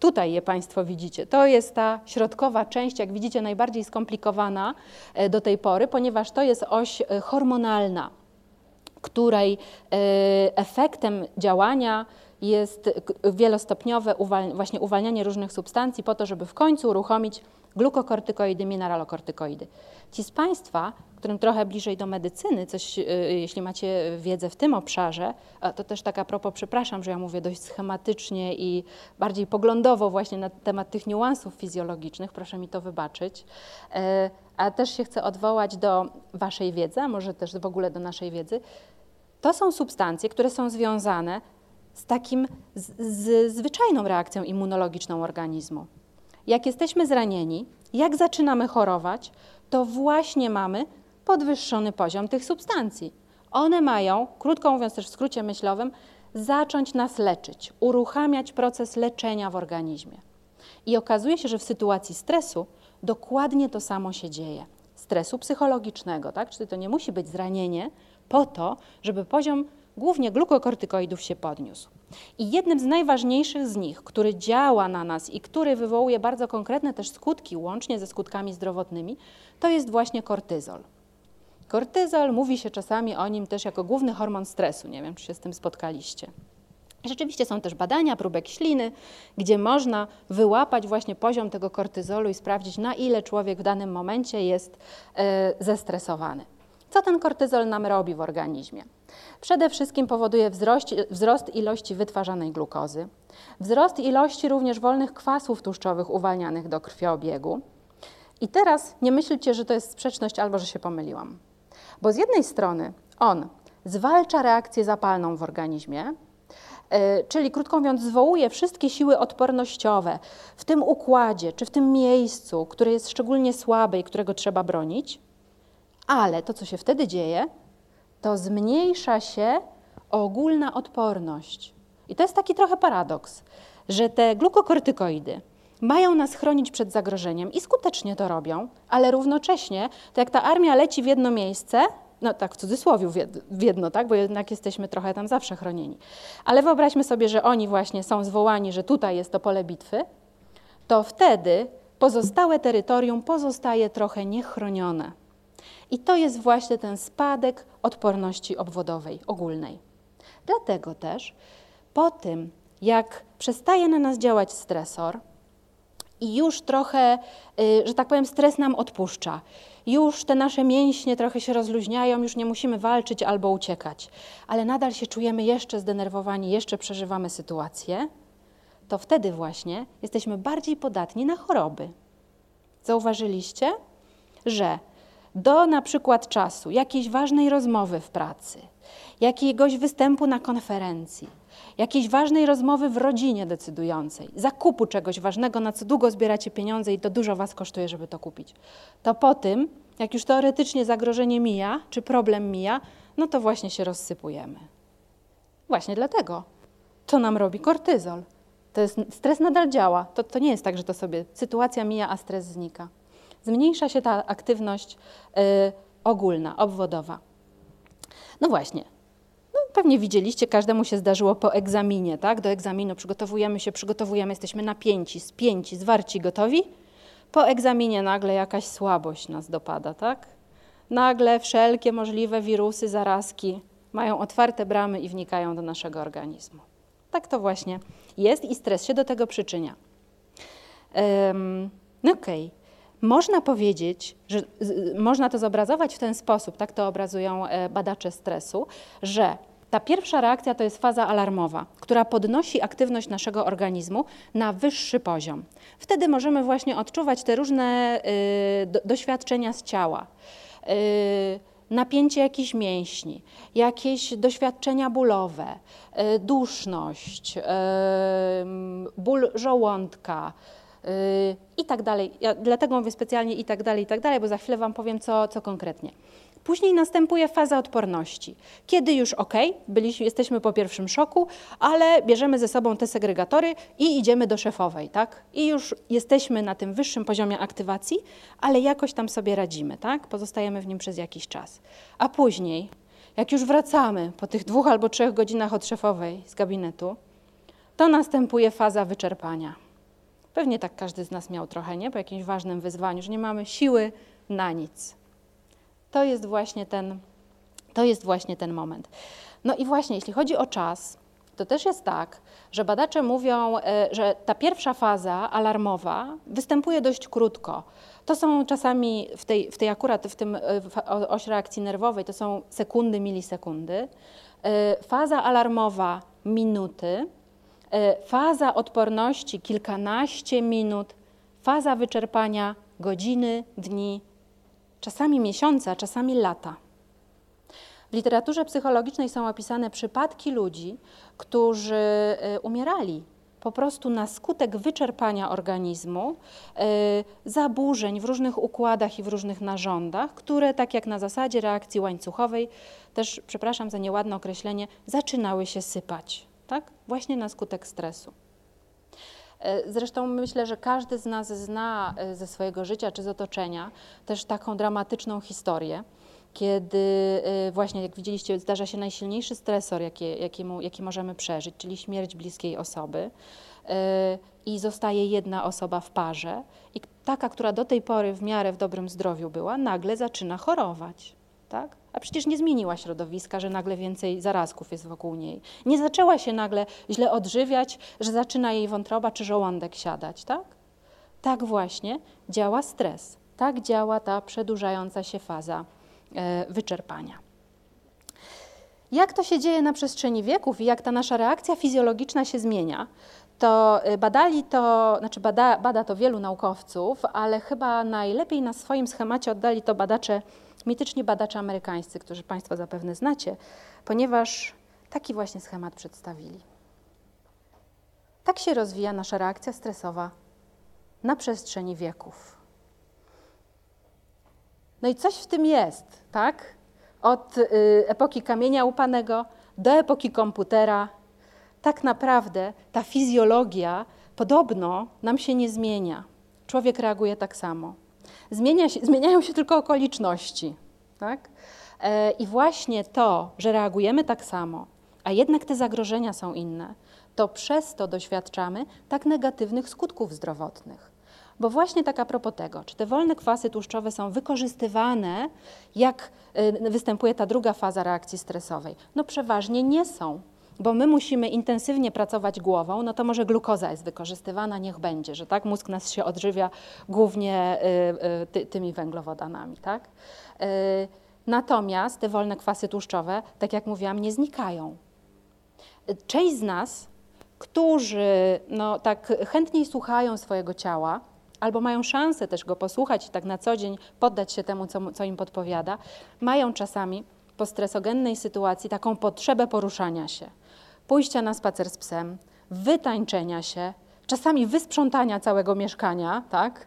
Tutaj je Państwo widzicie. To jest ta środkowa część, jak widzicie, najbardziej skomplikowana yy, do tej pory, ponieważ to jest oś hormonalna której e, efektem działania jest wielostopniowe właśnie uwalnianie różnych substancji po to, żeby w końcu uruchomić glukokortykoidy, mineralokortykoidy. Ci z Państwa, którym trochę bliżej do medycyny, coś, e, jeśli macie wiedzę w tym obszarze, to też tak a propos, przepraszam, że ja mówię dość schematycznie i bardziej poglądowo właśnie na temat tych niuansów fizjologicznych, proszę mi to wybaczyć, e, a też się chcę odwołać do Waszej wiedzy, a może też w ogóle do naszej wiedzy, to są substancje, które są związane z takim z, z zwyczajną reakcją immunologiczną organizmu. Jak jesteśmy zranieni, jak zaczynamy chorować, to właśnie mamy podwyższony poziom tych substancji. One mają, krótko mówiąc też w skrócie myślowym, zacząć nas leczyć, uruchamiać proces leczenia w organizmie. I okazuje się, że w sytuacji stresu dokładnie to samo się dzieje. Stresu psychologicznego, tak? Czyli to nie musi być zranienie, po to, żeby poziom głównie glukokortykoidów się podniósł. I jednym z najważniejszych z nich, który działa na nas i który wywołuje bardzo konkretne też skutki, łącznie ze skutkami zdrowotnymi, to jest właśnie kortyzol. Kortyzol, mówi się czasami o nim też jako główny hormon stresu. Nie wiem, czy się z tym spotkaliście. Rzeczywiście są też badania, próbek śliny, gdzie można wyłapać właśnie poziom tego kortyzolu i sprawdzić, na ile człowiek w danym momencie jest e, zestresowany. Co ten kortyzol nam robi w organizmie? Przede wszystkim powoduje wzrost, wzrost ilości wytwarzanej glukozy, wzrost ilości również wolnych kwasów tłuszczowych uwalnianych do krwiobiegu. I teraz nie myślcie, że to jest sprzeczność albo że się pomyliłam. Bo z jednej strony on zwalcza reakcję zapalną w organizmie, czyli krótko mówiąc, zwołuje wszystkie siły odpornościowe w tym układzie czy w tym miejscu, które jest szczególnie słabe i którego trzeba bronić ale to, co się wtedy dzieje, to zmniejsza się ogólna odporność. I to jest taki trochę paradoks, że te glukokortykoidy mają nas chronić przed zagrożeniem i skutecznie to robią, ale równocześnie, to jak ta armia leci w jedno miejsce, no tak w cudzysłowie w jedno, tak, bo jednak jesteśmy trochę tam zawsze chronieni. Ale wyobraźmy sobie, że oni właśnie są zwołani, że tutaj jest to pole bitwy, to wtedy pozostałe terytorium pozostaje trochę niechronione. I to jest właśnie ten spadek odporności obwodowej ogólnej. Dlatego też po tym, jak przestaje na nas działać stresor i już trochę, y, że tak powiem, stres nam odpuszcza, już te nasze mięśnie trochę się rozluźniają, już nie musimy walczyć albo uciekać, ale nadal się czujemy jeszcze zdenerwowani, jeszcze przeżywamy sytuację, to wtedy właśnie jesteśmy bardziej podatni na choroby. Zauważyliście, że do na przykład czasu jakiejś ważnej rozmowy w pracy, jakiegoś występu na konferencji, jakiejś ważnej rozmowy w rodzinie decydującej, zakupu czegoś ważnego, na co długo zbieracie pieniądze i to dużo Was kosztuje, żeby to kupić. To po tym, jak już teoretycznie zagrożenie mija, czy problem mija, no to właśnie się rozsypujemy. Właśnie dlatego. To nam robi kortyzol. To jest, stres nadal działa. To, to nie jest tak, że to sobie sytuacja mija, a stres znika zmniejsza się ta aktywność y, ogólna, obwodowa. No właśnie. Pewnie widzieliście, każdemu się zdarzyło po egzaminie, tak? Do egzaminu przygotowujemy się, przygotowujemy, jesteśmy napięci, spięci, zwarci, gotowi. Po egzaminie nagle jakaś słabość nas dopada, tak? Nagle wszelkie możliwe wirusy, zarazki mają otwarte bramy i wnikają do naszego organizmu. Tak to właśnie jest i stres się do tego przyczynia. Um, Okej. Okay. Można powiedzieć, że można to zobrazować w ten sposób, tak to obrazują e, badacze stresu, że ta pierwsza reakcja to jest faza alarmowa, która podnosi aktywność naszego organizmu na wyższy poziom. Wtedy możemy właśnie odczuwać te różne y, doświadczenia z ciała. Y, napięcie jakichś mięśni, jakieś doświadczenia bólowe, y, duszność, ból żołądka, i tak dalej. Dlatego mówię specjalnie i tak dalej, i tak dalej, bo za chwilę Wam powiem, co, co konkretnie. Później następuje faza odporności, kiedy już ok, byliśmy, jesteśmy po pierwszym szoku, ale bierzemy ze sobą te segregatory i idziemy do szefowej, tak? I już jesteśmy na tym wyższym poziomie aktywacji, ale jakoś tam sobie radzimy, tak? Pozostajemy w nim przez jakiś czas. A później, jak już wracamy po tych dwóch albo trzech godzinach od szefowej z gabinetu, to następuje faza wyczerpania. Pewnie tak każdy z nas miał trochę, nie? Po jakimś ważnym wyzwaniu, że nie mamy siły na nic. To jest właśnie ten, to jest właśnie ten moment. No i właśnie, jeśli chodzi o czas, to też jest tak, że badacze mówią, e, że ta pierwsza faza alarmowa występuje dość krótko. To są czasami w tej, w tej akurat w tym e, oś reakcji nerwowej to są sekundy, milisekundy. E, faza alarmowa minuty, faza odporności kilkanaście minut, faza wyczerpania godziny, dni, czasami miesiące, a czasami lata. W literaturze psychologicznej są opisane przypadki ludzi, którzy y, umierali po prostu na skutek wyczerpania organizmu, y, zaburzeń w różnych układach i w różnych narządach, które, tak jak na zasadzie reakcji łańcuchowej, też, przepraszam za nieładne określenie, zaczynały się sypać, tak? Właśnie na skutek stresu. E, zresztą myślę, że każdy z nas zna e, ze swojego życia czy z otoczenia też taką dramatyczną historię, kiedy e, właśnie, jak widzieliście, zdarza się najsilniejszy stresor, jaki, jaki, jaki możemy przeżyć, czyli śmierć bliskiej osoby. I zostaje jedna osoba w parze, i taka, która do tej pory w miarę w dobrym zdrowiu była, nagle zaczyna chorować. Tak? A przecież nie zmieniła środowiska, że nagle więcej zarazków jest wokół niej. Nie zaczęła się nagle źle odżywiać, że zaczyna jej wątroba czy żołądek siadać, tak? Tak właśnie działa stres. Tak działa ta przedłużająca się faza e, wyczerpania. Jak to się dzieje na przestrzeni wieków i jak ta nasza reakcja fizjologiczna się zmienia, to e, badali to, znaczy bada, bada to wielu naukowców, ale chyba najlepiej na swoim schemacie oddali to badacze mityczni badacze amerykańscy, którzy Państwo zapewne znacie, ponieważ taki właśnie schemat przedstawili. Tak się rozwija nasza reakcja stresowa na przestrzeni wieków. No i coś w tym jest, tak? Od y, epoki kamienia upanego do epoki komputera. Tak naprawdę ta fizjologia podobno nam się nie zmienia. Człowiek reaguje tak samo. Zmienia się, zmieniają się tylko okoliczności. Tak? E, I właśnie to, że reagujemy tak samo, a jednak te zagrożenia są inne, to przez to doświadczamy tak negatywnych skutków zdrowotnych. Bo właśnie tak a propos tego, czy te wolne kwasy tłuszczowe są wykorzystywane, jak e, występuje ta druga faza reakcji stresowej? No przeważnie nie są bo my musimy intensywnie pracować głową, no to może glukoza jest wykorzystywana, niech będzie, że tak mózg nas się odżywia głównie y, y, ty, tymi węglowodanami, tak? Y, natomiast te wolne kwasy tłuszczowe, tak jak mówiłam, nie znikają. Część z nas, którzy no, tak chętniej słuchają swojego ciała, albo mają szansę też go posłuchać i tak na co dzień poddać się temu, co, co im podpowiada, mają czasami po stresogennej sytuacji taką potrzebę poruszania się pójścia na spacer z psem, wytańczenia się, czasami wysprzątania całego mieszkania, tak,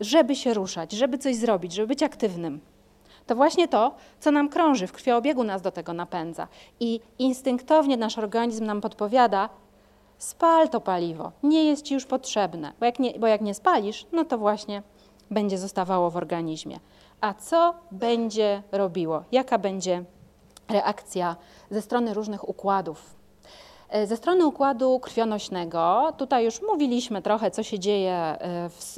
żeby się ruszać, żeby coś zrobić, żeby być aktywnym. To właśnie to, co nam krąży, w krwiobiegu nas do tego napędza. I instynktownie nasz organizm nam podpowiada, spal to paliwo, nie jest ci już potrzebne, bo jak nie, bo jak nie spalisz, no to właśnie będzie zostawało w organizmie. A co będzie robiło? Jaka będzie reakcja ze strony różnych układów ze strony układu krwionośnego, tutaj już mówiliśmy trochę, co się dzieje e, w,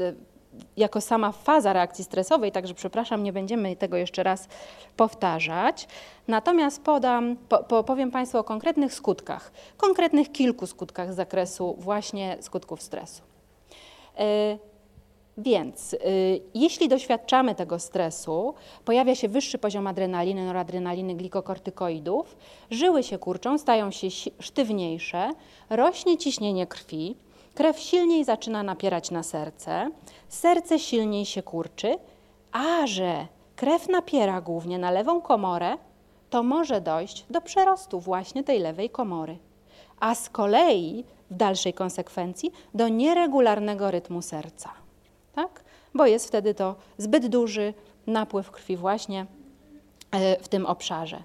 jako sama faza reakcji stresowej, także przepraszam, nie będziemy tego jeszcze raz powtarzać. Natomiast podam, po, po, powiem Państwu o konkretnych skutkach, konkretnych kilku skutkach z zakresu właśnie skutków stresu. E, więc y, jeśli doświadczamy tego stresu, pojawia się wyższy poziom adrenaliny, noradrenaliny, glikokortykoidów, żyły się kurczą, stają się sztywniejsze, rośnie ciśnienie krwi, krew silniej zaczyna napierać na serce, serce silniej się kurczy, a że krew napiera głównie na lewą komorę, to może dojść do przerostu właśnie tej lewej komory. A z kolei w dalszej konsekwencji do nieregularnego rytmu serca, tak? bo jest wtedy to zbyt duży napływ krwi właśnie e, w tym obszarze.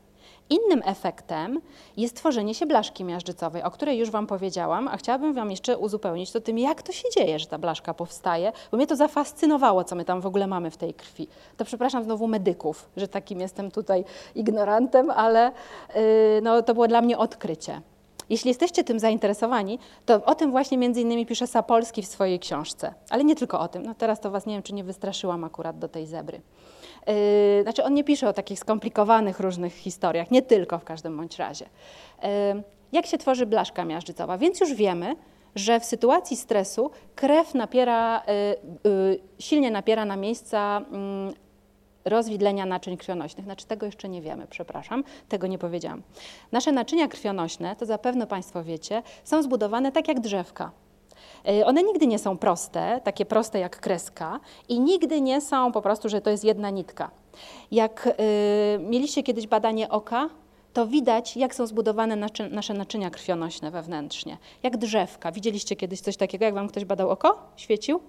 Innym efektem jest tworzenie się blaszki miażdżycowej, o której już Wam powiedziałam, a chciałabym Wam jeszcze uzupełnić to tym, jak to się dzieje, że ta blaszka powstaje, bo mnie to zafascynowało, co my tam w ogóle mamy w tej krwi. To przepraszam znowu medyków, że takim jestem tutaj ignorantem, ale yy, no, to było dla mnie odkrycie. Jeśli jesteście tym zainteresowani, to o tym właśnie między innymi pisze Sapolski w swojej książce. Ale nie tylko o tym. No teraz to Was nie wiem, czy nie wystraszyłam akurat do tej zebry. Yy, znaczy on nie pisze o takich skomplikowanych różnych historiach, nie tylko w każdym bądź razie. Yy, jak się tworzy blaszka miażdżycowa? Więc już wiemy, że w sytuacji stresu krew napiera, yy, silnie napiera na miejsca mm, rozwidlenia naczyń krwionośnych. Znaczy tego jeszcze nie wiemy, przepraszam, tego nie powiedziałam. Nasze naczynia krwionośne, to zapewne Państwo wiecie, są zbudowane tak jak drzewka. E, one nigdy nie są proste, takie proste jak kreska i nigdy nie są po prostu, że to jest jedna nitka. Jak y, mieliście kiedyś badanie oka, to widać, jak są zbudowane naczy nasze naczynia krwionośne wewnętrznie. Jak drzewka. Widzieliście kiedyś coś takiego, jak wam ktoś badał oko? Świecił?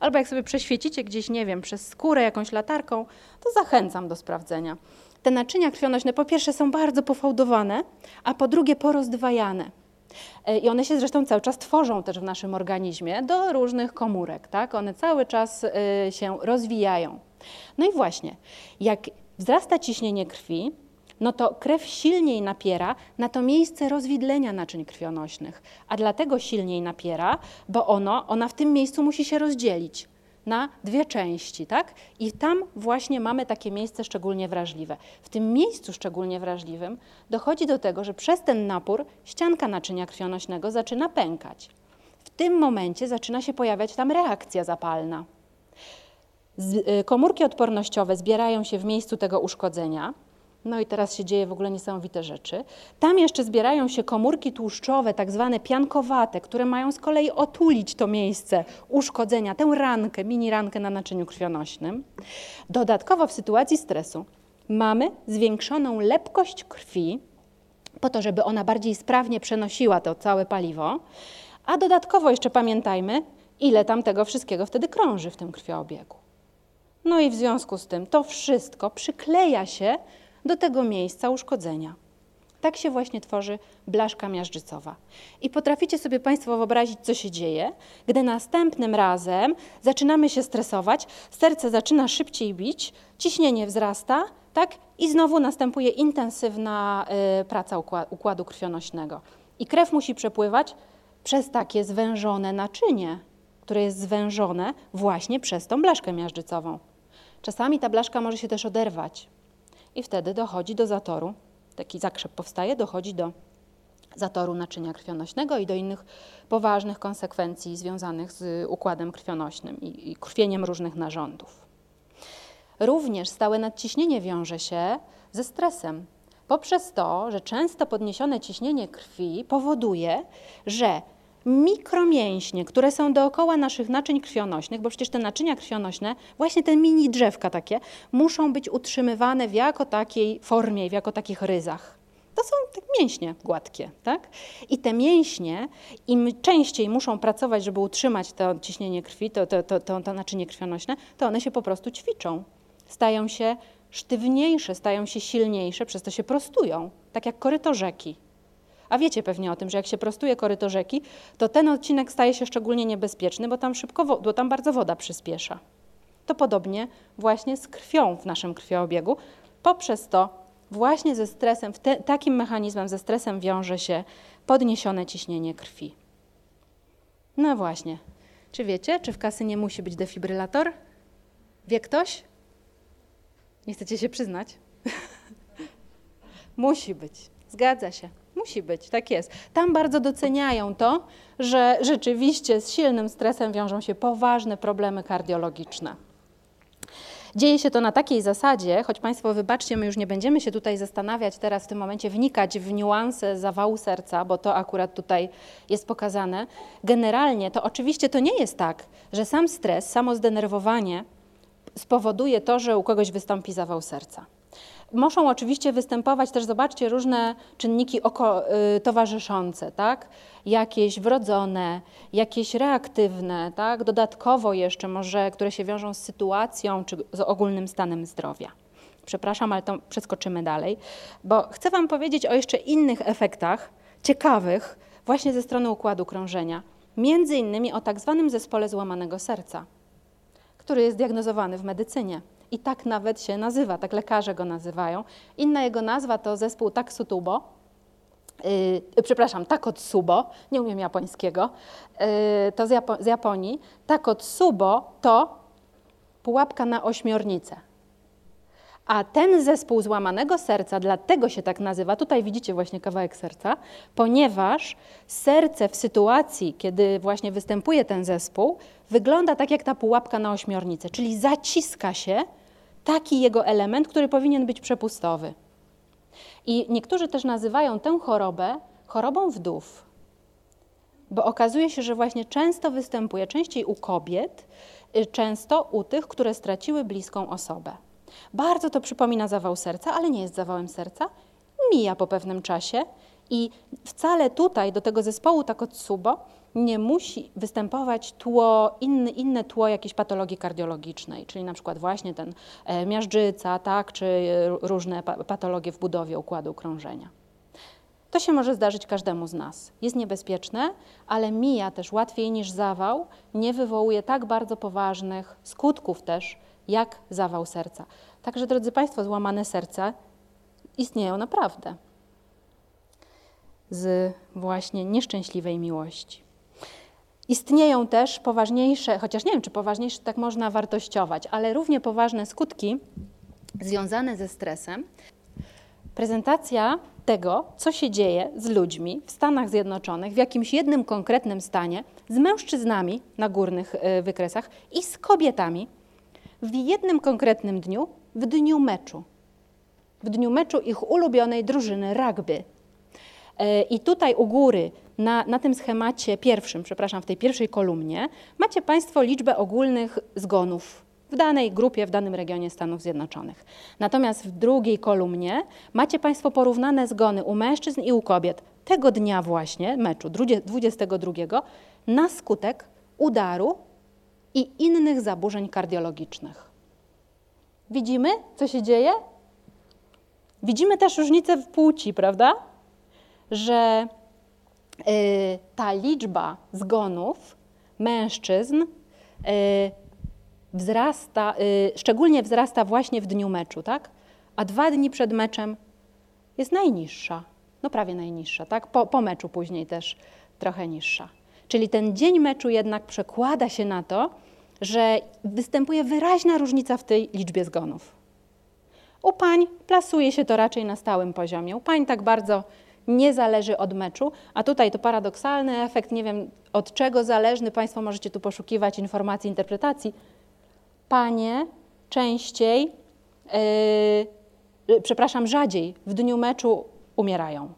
Albo jak sobie przeświecicie gdzieś, nie wiem, przez skórę jakąś latarką, to zachęcam do sprawdzenia. Te naczynia krwionośne po pierwsze są bardzo pofałdowane, a po drugie porozdwajane. E, I one się zresztą cały czas tworzą też w naszym organizmie do różnych komórek, tak? One cały czas e, się rozwijają. No i właśnie, jak wzrasta ciśnienie krwi, no to krew silniej napiera na to miejsce rozwidlenia naczyń krwionośnych. A dlatego silniej napiera, bo ono, ona w tym miejscu musi się rozdzielić na dwie części, tak? I tam właśnie mamy takie miejsce szczególnie wrażliwe. W tym miejscu szczególnie wrażliwym dochodzi do tego, że przez ten napór ścianka naczynia krwionośnego zaczyna pękać. W tym momencie zaczyna się pojawiać tam reakcja zapalna. Y, komórki odpornościowe zbierają się w miejscu tego uszkodzenia, no i teraz się dzieje w ogóle niesamowite rzeczy. Tam jeszcze zbierają się komórki tłuszczowe, tak zwane piankowate, które mają z kolei otulić to miejsce uszkodzenia, tę rankę, mini rankę na naczyniu krwionośnym. Dodatkowo w sytuacji stresu mamy zwiększoną lepkość krwi, po to, żeby ona bardziej sprawnie przenosiła to całe paliwo, a dodatkowo jeszcze pamiętajmy, ile tam tego wszystkiego wtedy krąży w tym krwioobiegu. No i w związku z tym to wszystko przykleja się do tego miejsca uszkodzenia. Tak się właśnie tworzy blaszka miażdżycowa. I potraficie sobie Państwo wyobrazić, co się dzieje, gdy następnym razem zaczynamy się stresować, serce zaczyna szybciej bić, ciśnienie wzrasta, tak? I znowu następuje intensywna y, praca układu krwionośnego. I krew musi przepływać przez takie zwężone naczynie, które jest zwężone właśnie przez tą blaszkę miażdżycową. Czasami ta blaszka może się też oderwać, i wtedy dochodzi do zatoru, taki zakrzep powstaje, dochodzi do zatoru naczynia krwionośnego i do innych poważnych konsekwencji związanych z układem krwionośnym i, i krwieniem różnych narządów. Również stałe nadciśnienie wiąże się ze stresem, poprzez to, że często podniesione ciśnienie krwi powoduje, że mikromięśnie, które są dookoła naszych naczyń krwionośnych, bo przecież te naczynia krwionośne, właśnie te mini drzewka takie, muszą być utrzymywane w jako takiej formie, w jako takich ryzach. To są tak mięśnie gładkie, tak? I te mięśnie, im częściej muszą pracować, żeby utrzymać to ciśnienie krwi, to, to, to, to, to naczynie krwionośne, to one się po prostu ćwiczą. Stają się sztywniejsze, stają się silniejsze, przez to się prostują, tak jak koryto rzeki. A wiecie pewnie o tym, że jak się prostuje koryto rzeki, to ten odcinek staje się szczególnie niebezpieczny, bo tam szybko, bo tam bardzo woda przyspiesza. To podobnie właśnie z krwią w naszym krwioobiegu. Poprzez to właśnie ze stresem, te, takim mechanizmem ze stresem wiąże się podniesione ciśnienie krwi. No właśnie. Czy wiecie, czy w kasy nie musi być defibrylator? Wie ktoś? Nie chcecie się przyznać? <laughs> musi być. Zgadza się. Musi być, tak jest. Tam bardzo doceniają to, że rzeczywiście z silnym stresem wiążą się poważne problemy kardiologiczne. Dzieje się to na takiej zasadzie, choć Państwo wybaczcie, my już nie będziemy się tutaj zastanawiać teraz w tym momencie, wnikać w niuanse zawału serca, bo to akurat tutaj jest pokazane. Generalnie to oczywiście to nie jest tak, że sam stres, samo zdenerwowanie spowoduje to, że u kogoś wystąpi zawał serca. Muszą oczywiście występować też, zobaczcie, różne czynniki oko, y, towarzyszące, tak? Jakieś wrodzone, jakieś reaktywne, tak? Dodatkowo jeszcze może, które się wiążą z sytuacją czy z ogólnym stanem zdrowia. Przepraszam, ale to przeskoczymy dalej, bo chcę Wam powiedzieć o jeszcze innych efektach ciekawych właśnie ze strony układu krążenia. Między innymi o tak zwanym zespole złamanego serca, który jest diagnozowany w medycynie. I tak nawet się nazywa, tak lekarze go nazywają. Inna jego nazwa to zespół Taksutubo, yy, przepraszam, Takotsubo, nie umiem japońskiego, yy, to z, Japo z Japonii. Takotsubo to pułapka na ośmiornicę. A ten zespół złamanego serca, dlatego się tak nazywa, tutaj widzicie właśnie kawałek serca, ponieważ serce w sytuacji, kiedy właśnie występuje ten zespół, wygląda tak jak ta pułapka na ośmiornicę, czyli zaciska się taki jego element, który powinien być przepustowy. I niektórzy też nazywają tę chorobę chorobą wdów, bo okazuje się, że właśnie często występuje, częściej u kobiet, y, często u tych, które straciły bliską osobę. Bardzo to przypomina zawał serca, ale nie jest zawałem serca. Mija po pewnym czasie i wcale tutaj do tego zespołu Takotsubo nie musi występować tło, inny, inne tło jakiejś patologii kardiologicznej, czyli na przykład właśnie ten e, miażdżyca, tak, czy e, różne patologie w budowie układu krążenia. To się może zdarzyć każdemu z nas. Jest niebezpieczne, ale mija też łatwiej niż zawał, nie wywołuje tak bardzo poważnych skutków też, jak zawał serca. Także, drodzy Państwo, złamane serca istnieją naprawdę z właśnie nieszczęśliwej miłości. Istnieją też poważniejsze, chociaż nie wiem, czy poważniejsze tak można wartościować, ale równie poważne skutki związane ze stresem. Prezentacja tego, co się dzieje z ludźmi w Stanach Zjednoczonych, w jakimś jednym konkretnym stanie, z mężczyznami na górnych y, wykresach i z kobietami w jednym konkretnym dniu, w dniu meczu. W dniu meczu ich ulubionej drużyny rugby. E, I tutaj u góry, na, na tym schemacie pierwszym, przepraszam, w tej pierwszej kolumnie, macie Państwo liczbę ogólnych zgonów w danej grupie, w danym regionie Stanów Zjednoczonych. Natomiast w drugiej kolumnie macie Państwo porównane zgony u mężczyzn i u kobiet tego dnia właśnie, meczu 22, na skutek udaru i innych zaburzeń kardiologicznych. Widzimy, co się dzieje? Widzimy też różnicę w płci, prawda? Że y, ta liczba zgonów mężczyzn y, wzrasta, y, szczególnie wzrasta właśnie w dniu meczu, tak? A dwa dni przed meczem jest najniższa, no prawie najniższa, tak? Po, po meczu później też trochę niższa. Czyli ten dzień meczu jednak przekłada się na to, że występuje wyraźna różnica w tej liczbie zgonów. U pań plasuje się to raczej na stałym poziomie. U pań tak bardzo nie zależy od meczu, a tutaj to paradoksalny efekt, nie wiem od czego zależny, Państwo możecie tu poszukiwać informacji, interpretacji. Panie częściej, yy, przepraszam, rzadziej w dniu meczu umierają.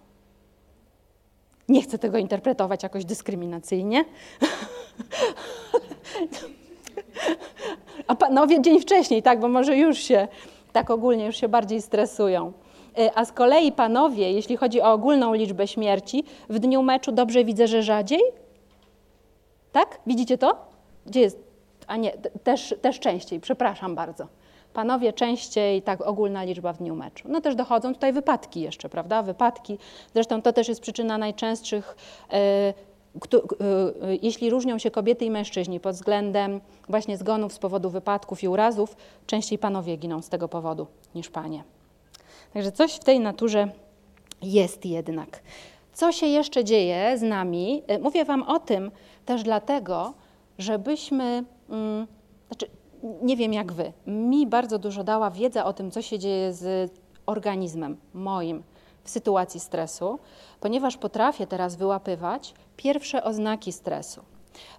Nie chcę tego interpretować jakoś dyskryminacyjnie. <laughs> A panowie dzień wcześniej, tak, bo może już się tak ogólnie już się bardziej stresują. E, a z kolei panowie, jeśli chodzi o ogólną liczbę śmierci, w dniu meczu dobrze widzę, że rzadziej? Tak? Widzicie to? Gdzie jest? A nie, też, też częściej, przepraszam bardzo. Panowie częściej, tak ogólna liczba w dniu meczu. No też dochodzą tutaj wypadki jeszcze, prawda? Wypadki. Zresztą to też jest przyczyna najczęstszych e, jeśli różnią się kobiety i mężczyźni pod względem właśnie zgonów z powodu wypadków i urazów, częściej panowie giną z tego powodu niż panie. Także coś w tej naturze jest jednak. Co się jeszcze dzieje z nami? Y, mówię Wam o tym też dlatego, żebyśmy, mm, znaczy nie wiem jak Wy, mi bardzo dużo dała wiedza o tym, co się dzieje z organizmem moim w sytuacji stresu, ponieważ potrafię teraz wyłapywać pierwsze oznaki stresu.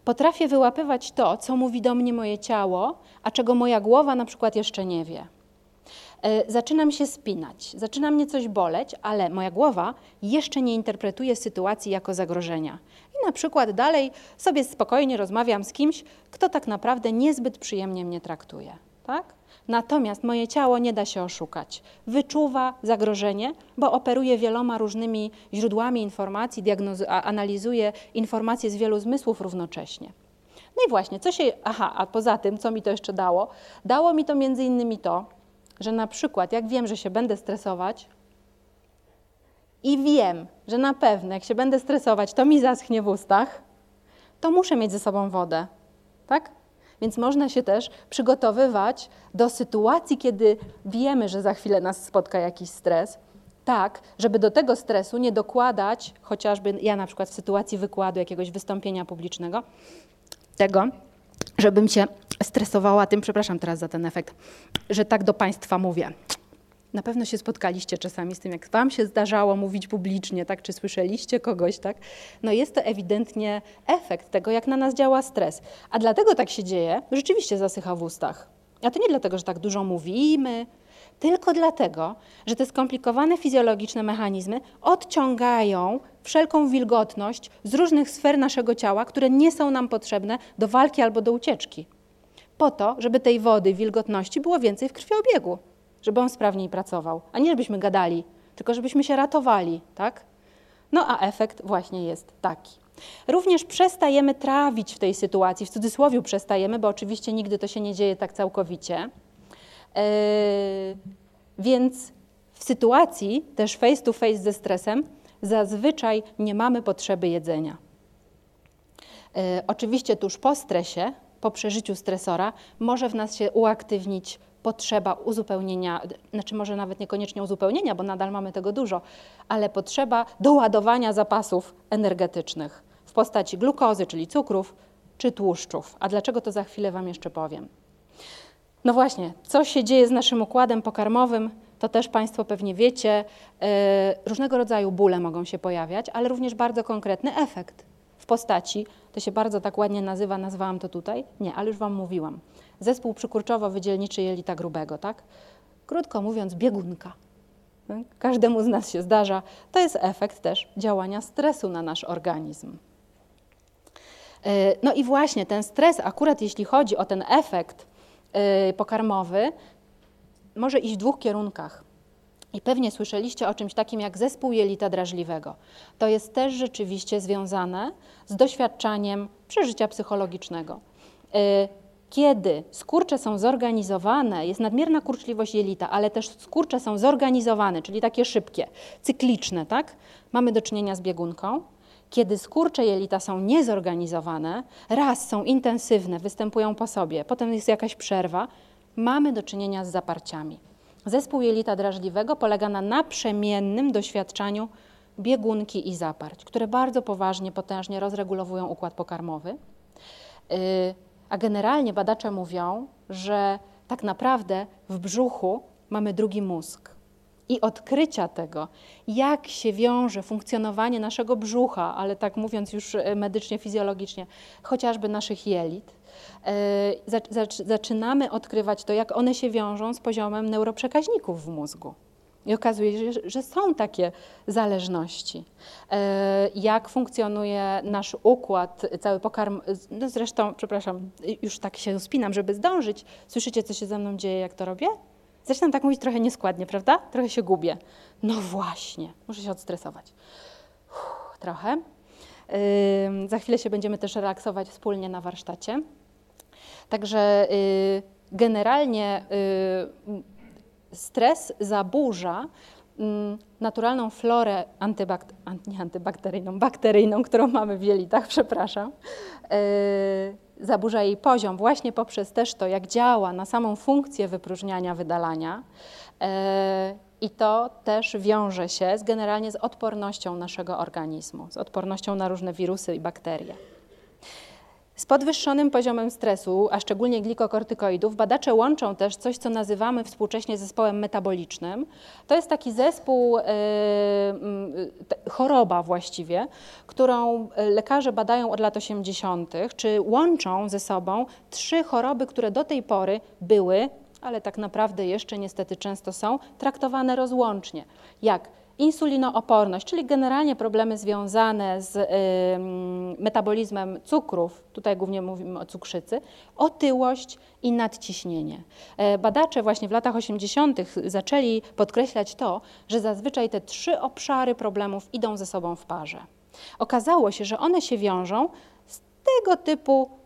Potrafię wyłapywać to, co mówi do mnie moje ciało, a czego moja głowa na przykład jeszcze nie wie. E, zaczynam się spinać, zaczyna mnie coś boleć, ale moja głowa jeszcze nie interpretuje sytuacji jako zagrożenia. I na przykład dalej sobie spokojnie rozmawiam z kimś, kto tak naprawdę niezbyt przyjemnie mnie traktuje. Tak? Natomiast moje ciało nie da się oszukać. Wyczuwa zagrożenie, bo operuje wieloma różnymi źródłami informacji, analizuje informacje z wielu zmysłów równocześnie. No i właśnie, co się. Aha, a poza tym, co mi to jeszcze dało? Dało mi to między innymi to, że na przykład, jak wiem, że się będę stresować, i wiem, że na pewno, jak się będę stresować, to mi zaschnie w ustach, to muszę mieć ze sobą wodę. Tak? Więc można się też przygotowywać do sytuacji, kiedy wiemy, że za chwilę nas spotka jakiś stres, tak, żeby do tego stresu nie dokładać, chociażby ja na przykład w sytuacji wykładu jakiegoś wystąpienia publicznego, tego, żebym się stresowała tym, przepraszam teraz za ten efekt, że tak do Państwa mówię. Na pewno się spotkaliście czasami z tym, jak Wam się zdarzało mówić publicznie, tak? Czy słyszeliście kogoś, tak? No jest to ewidentnie efekt tego, jak na nas działa stres. A dlatego tak się dzieje, rzeczywiście zasycha w ustach. A to nie dlatego, że tak dużo mówimy, tylko dlatego, że te skomplikowane fizjologiczne mechanizmy odciągają wszelką wilgotność z różnych sfer naszego ciała, które nie są nam potrzebne do walki albo do ucieczki. Po to, żeby tej wody, wilgotności było więcej w krwiobiegu żeby on sprawniej pracował, a nie żebyśmy gadali, tylko żebyśmy się ratowali, tak? No a efekt właśnie jest taki. Również przestajemy trawić w tej sytuacji, w cudzysłowie przestajemy, bo oczywiście nigdy to się nie dzieje tak całkowicie. Yy, więc w sytuacji też face to face ze stresem zazwyczaj nie mamy potrzeby jedzenia. Yy, oczywiście tuż po stresie, po przeżyciu stresora, może w nas się uaktywnić potrzeba uzupełnienia, znaczy może nawet niekoniecznie uzupełnienia, bo nadal mamy tego dużo, ale potrzeba doładowania zapasów energetycznych w postaci glukozy, czyli cukrów, czy tłuszczów. A dlaczego to za chwilę Wam jeszcze powiem. No właśnie, co się dzieje z naszym układem pokarmowym, to też Państwo pewnie wiecie. E, różnego rodzaju bóle mogą się pojawiać, ale również bardzo konkretny efekt w postaci, to się bardzo tak ładnie nazywa, nazwałam to tutaj, nie, ale już Wam mówiłam, zespół przykurczowo-wydzielniczy jelita grubego, tak? Krótko mówiąc, biegunka. Każdemu z nas się zdarza. To jest efekt też działania stresu na nasz organizm. E, no i właśnie ten stres, akurat jeśli chodzi o ten efekt e, pokarmowy, może iść w dwóch kierunkach. I pewnie słyszeliście o czymś takim jak zespół jelita drażliwego. To jest też rzeczywiście związane z doświadczaniem przeżycia psychologicznego. E, kiedy skurcze są zorganizowane, jest nadmierna kurczliwość jelita, ale też skurcze są zorganizowane, czyli takie szybkie, cykliczne, tak? Mamy do czynienia z biegunką. Kiedy skurcze jelita są niezorganizowane, raz są intensywne, występują po sobie, potem jest jakaś przerwa, mamy do czynienia z zaparciami. Zespół jelita drażliwego polega na naprzemiennym doświadczaniu biegunki i zaparć, które bardzo poważnie, potężnie rozregulowują układ pokarmowy. Yy, a generalnie badacze mówią, że tak naprawdę w brzuchu mamy drugi mózg. I odkrycia tego, jak się wiąże funkcjonowanie naszego brzucha, ale tak mówiąc już e, medycznie, fizjologicznie, chociażby naszych jelit, zaczynamy odkrywać to, jak one się wiążą z poziomem neuroprzekaźników w mózgu. I okazuje się, że są takie zależności. E, jak funkcjonuje nasz układ, cały pokarm. No zresztą, przepraszam, już tak się spinam, żeby zdążyć. Słyszycie, co się ze mną dzieje, jak to robię? Zaczynam tak mówić trochę nieskładnie, prawda? Trochę się gubię. No właśnie, muszę się odstresować. Uff, trochę. Za chwilę się będziemy też relaksować wspólnie na warsztacie. Także yy, generalnie yy, stres zaburza mm, naturalną florę antybakt nie antybakteryjną, bakteryjną, którą mamy w jelitach, <laughs> przepraszam. Yy, zaburza jej poziom właśnie poprzez też to, jak działa na samą funkcję wypróżniania, wydalania. I to też wiąże się z, generalnie z odpornością naszego organizmu, z odpornością na różne wirusy i bakterie. Z podwyższonym poziomem stresu, a szczególnie glikokortykoidów, badacze łączą też coś, co nazywamy współcześnie zespołem metabolicznym. To jest taki zespół, yy, yy, choroba właściwie, którą lekarze badają od lat 80., czy łączą ze sobą trzy choroby, które do tej pory były, ale tak naprawdę jeszcze niestety często są, traktowane rozłącznie, jak Insulinooporność, czyli generalnie problemy związane z metabolizmem cukrów, tutaj głównie mówimy o cukrzycy, otyłość i nadciśnienie. E, badacze właśnie w latach 80. zaczęli podkreślać to, że zazwyczaj te trzy obszary problemów idą ze sobą w parze. Okazało się, że one się wiążą z tego typu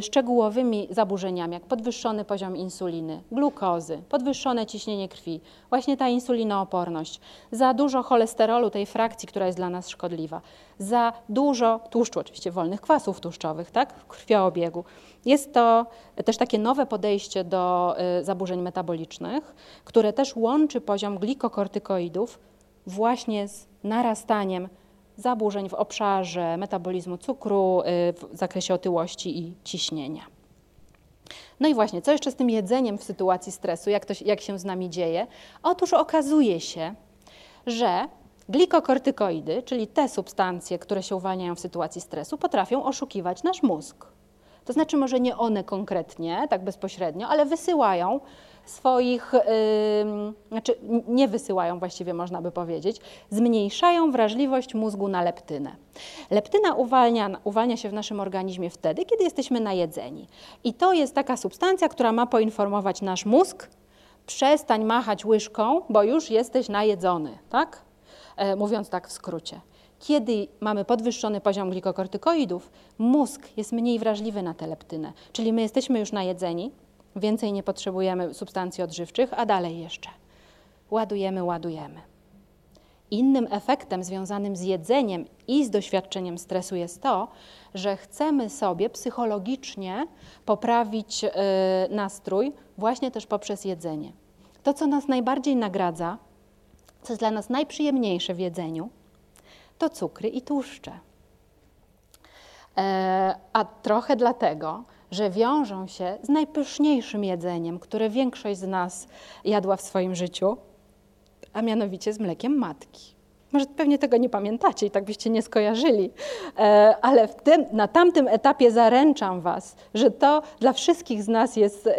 szczegółowymi zaburzeniami, jak podwyższony poziom insuliny, glukozy, podwyższone ciśnienie krwi, właśnie ta insulinooporność, za dużo cholesterolu, tej frakcji, która jest dla nas szkodliwa, za dużo tłuszczu, oczywiście wolnych kwasów tłuszczowych, tak, w krwioobiegu. Jest to też takie nowe podejście do y, zaburzeń metabolicznych, które też łączy poziom glikokortykoidów właśnie z narastaniem zaburzeń w obszarze metabolizmu cukru, y, w zakresie otyłości i ciśnienia. No i właśnie, co jeszcze z tym jedzeniem w sytuacji stresu, jak, to, jak się z nami dzieje? Otóż okazuje się, że glikokortykoidy, czyli te substancje, które się uwalniają w sytuacji stresu, potrafią oszukiwać nasz mózg. To znaczy, może nie one konkretnie, tak bezpośrednio, ale wysyłają swoich, znaczy nie wysyłają właściwie można by powiedzieć, zmniejszają wrażliwość mózgu na leptynę. Leptyna uwalnia, uwalnia się w naszym organizmie wtedy, kiedy jesteśmy najedzeni. I to jest taka substancja, która ma poinformować nasz mózg, przestań machać łyżką, bo już jesteś najedzony, tak? E, mówiąc tak w skrócie. Kiedy mamy podwyższony poziom glikokortykoidów, mózg jest mniej wrażliwy na tę leptynę, czyli my jesteśmy już najedzeni, więcej nie potrzebujemy substancji odżywczych, a dalej jeszcze ładujemy, ładujemy. Innym efektem związanym z jedzeniem i z doświadczeniem stresu jest to, że chcemy sobie psychologicznie poprawić y, nastrój właśnie też poprzez jedzenie. To, co nas najbardziej nagradza, co jest dla nas najprzyjemniejsze w jedzeniu, to cukry i tłuszcze. E, a trochę dlatego, że wiążą się z najpyszniejszym jedzeniem, które większość z nas jadła w swoim życiu, a mianowicie z mlekiem matki. Może pewnie tego nie pamiętacie i tak byście nie skojarzyli, e, ale tym, na tamtym etapie zaręczam Was, że to dla wszystkich z nas jest e,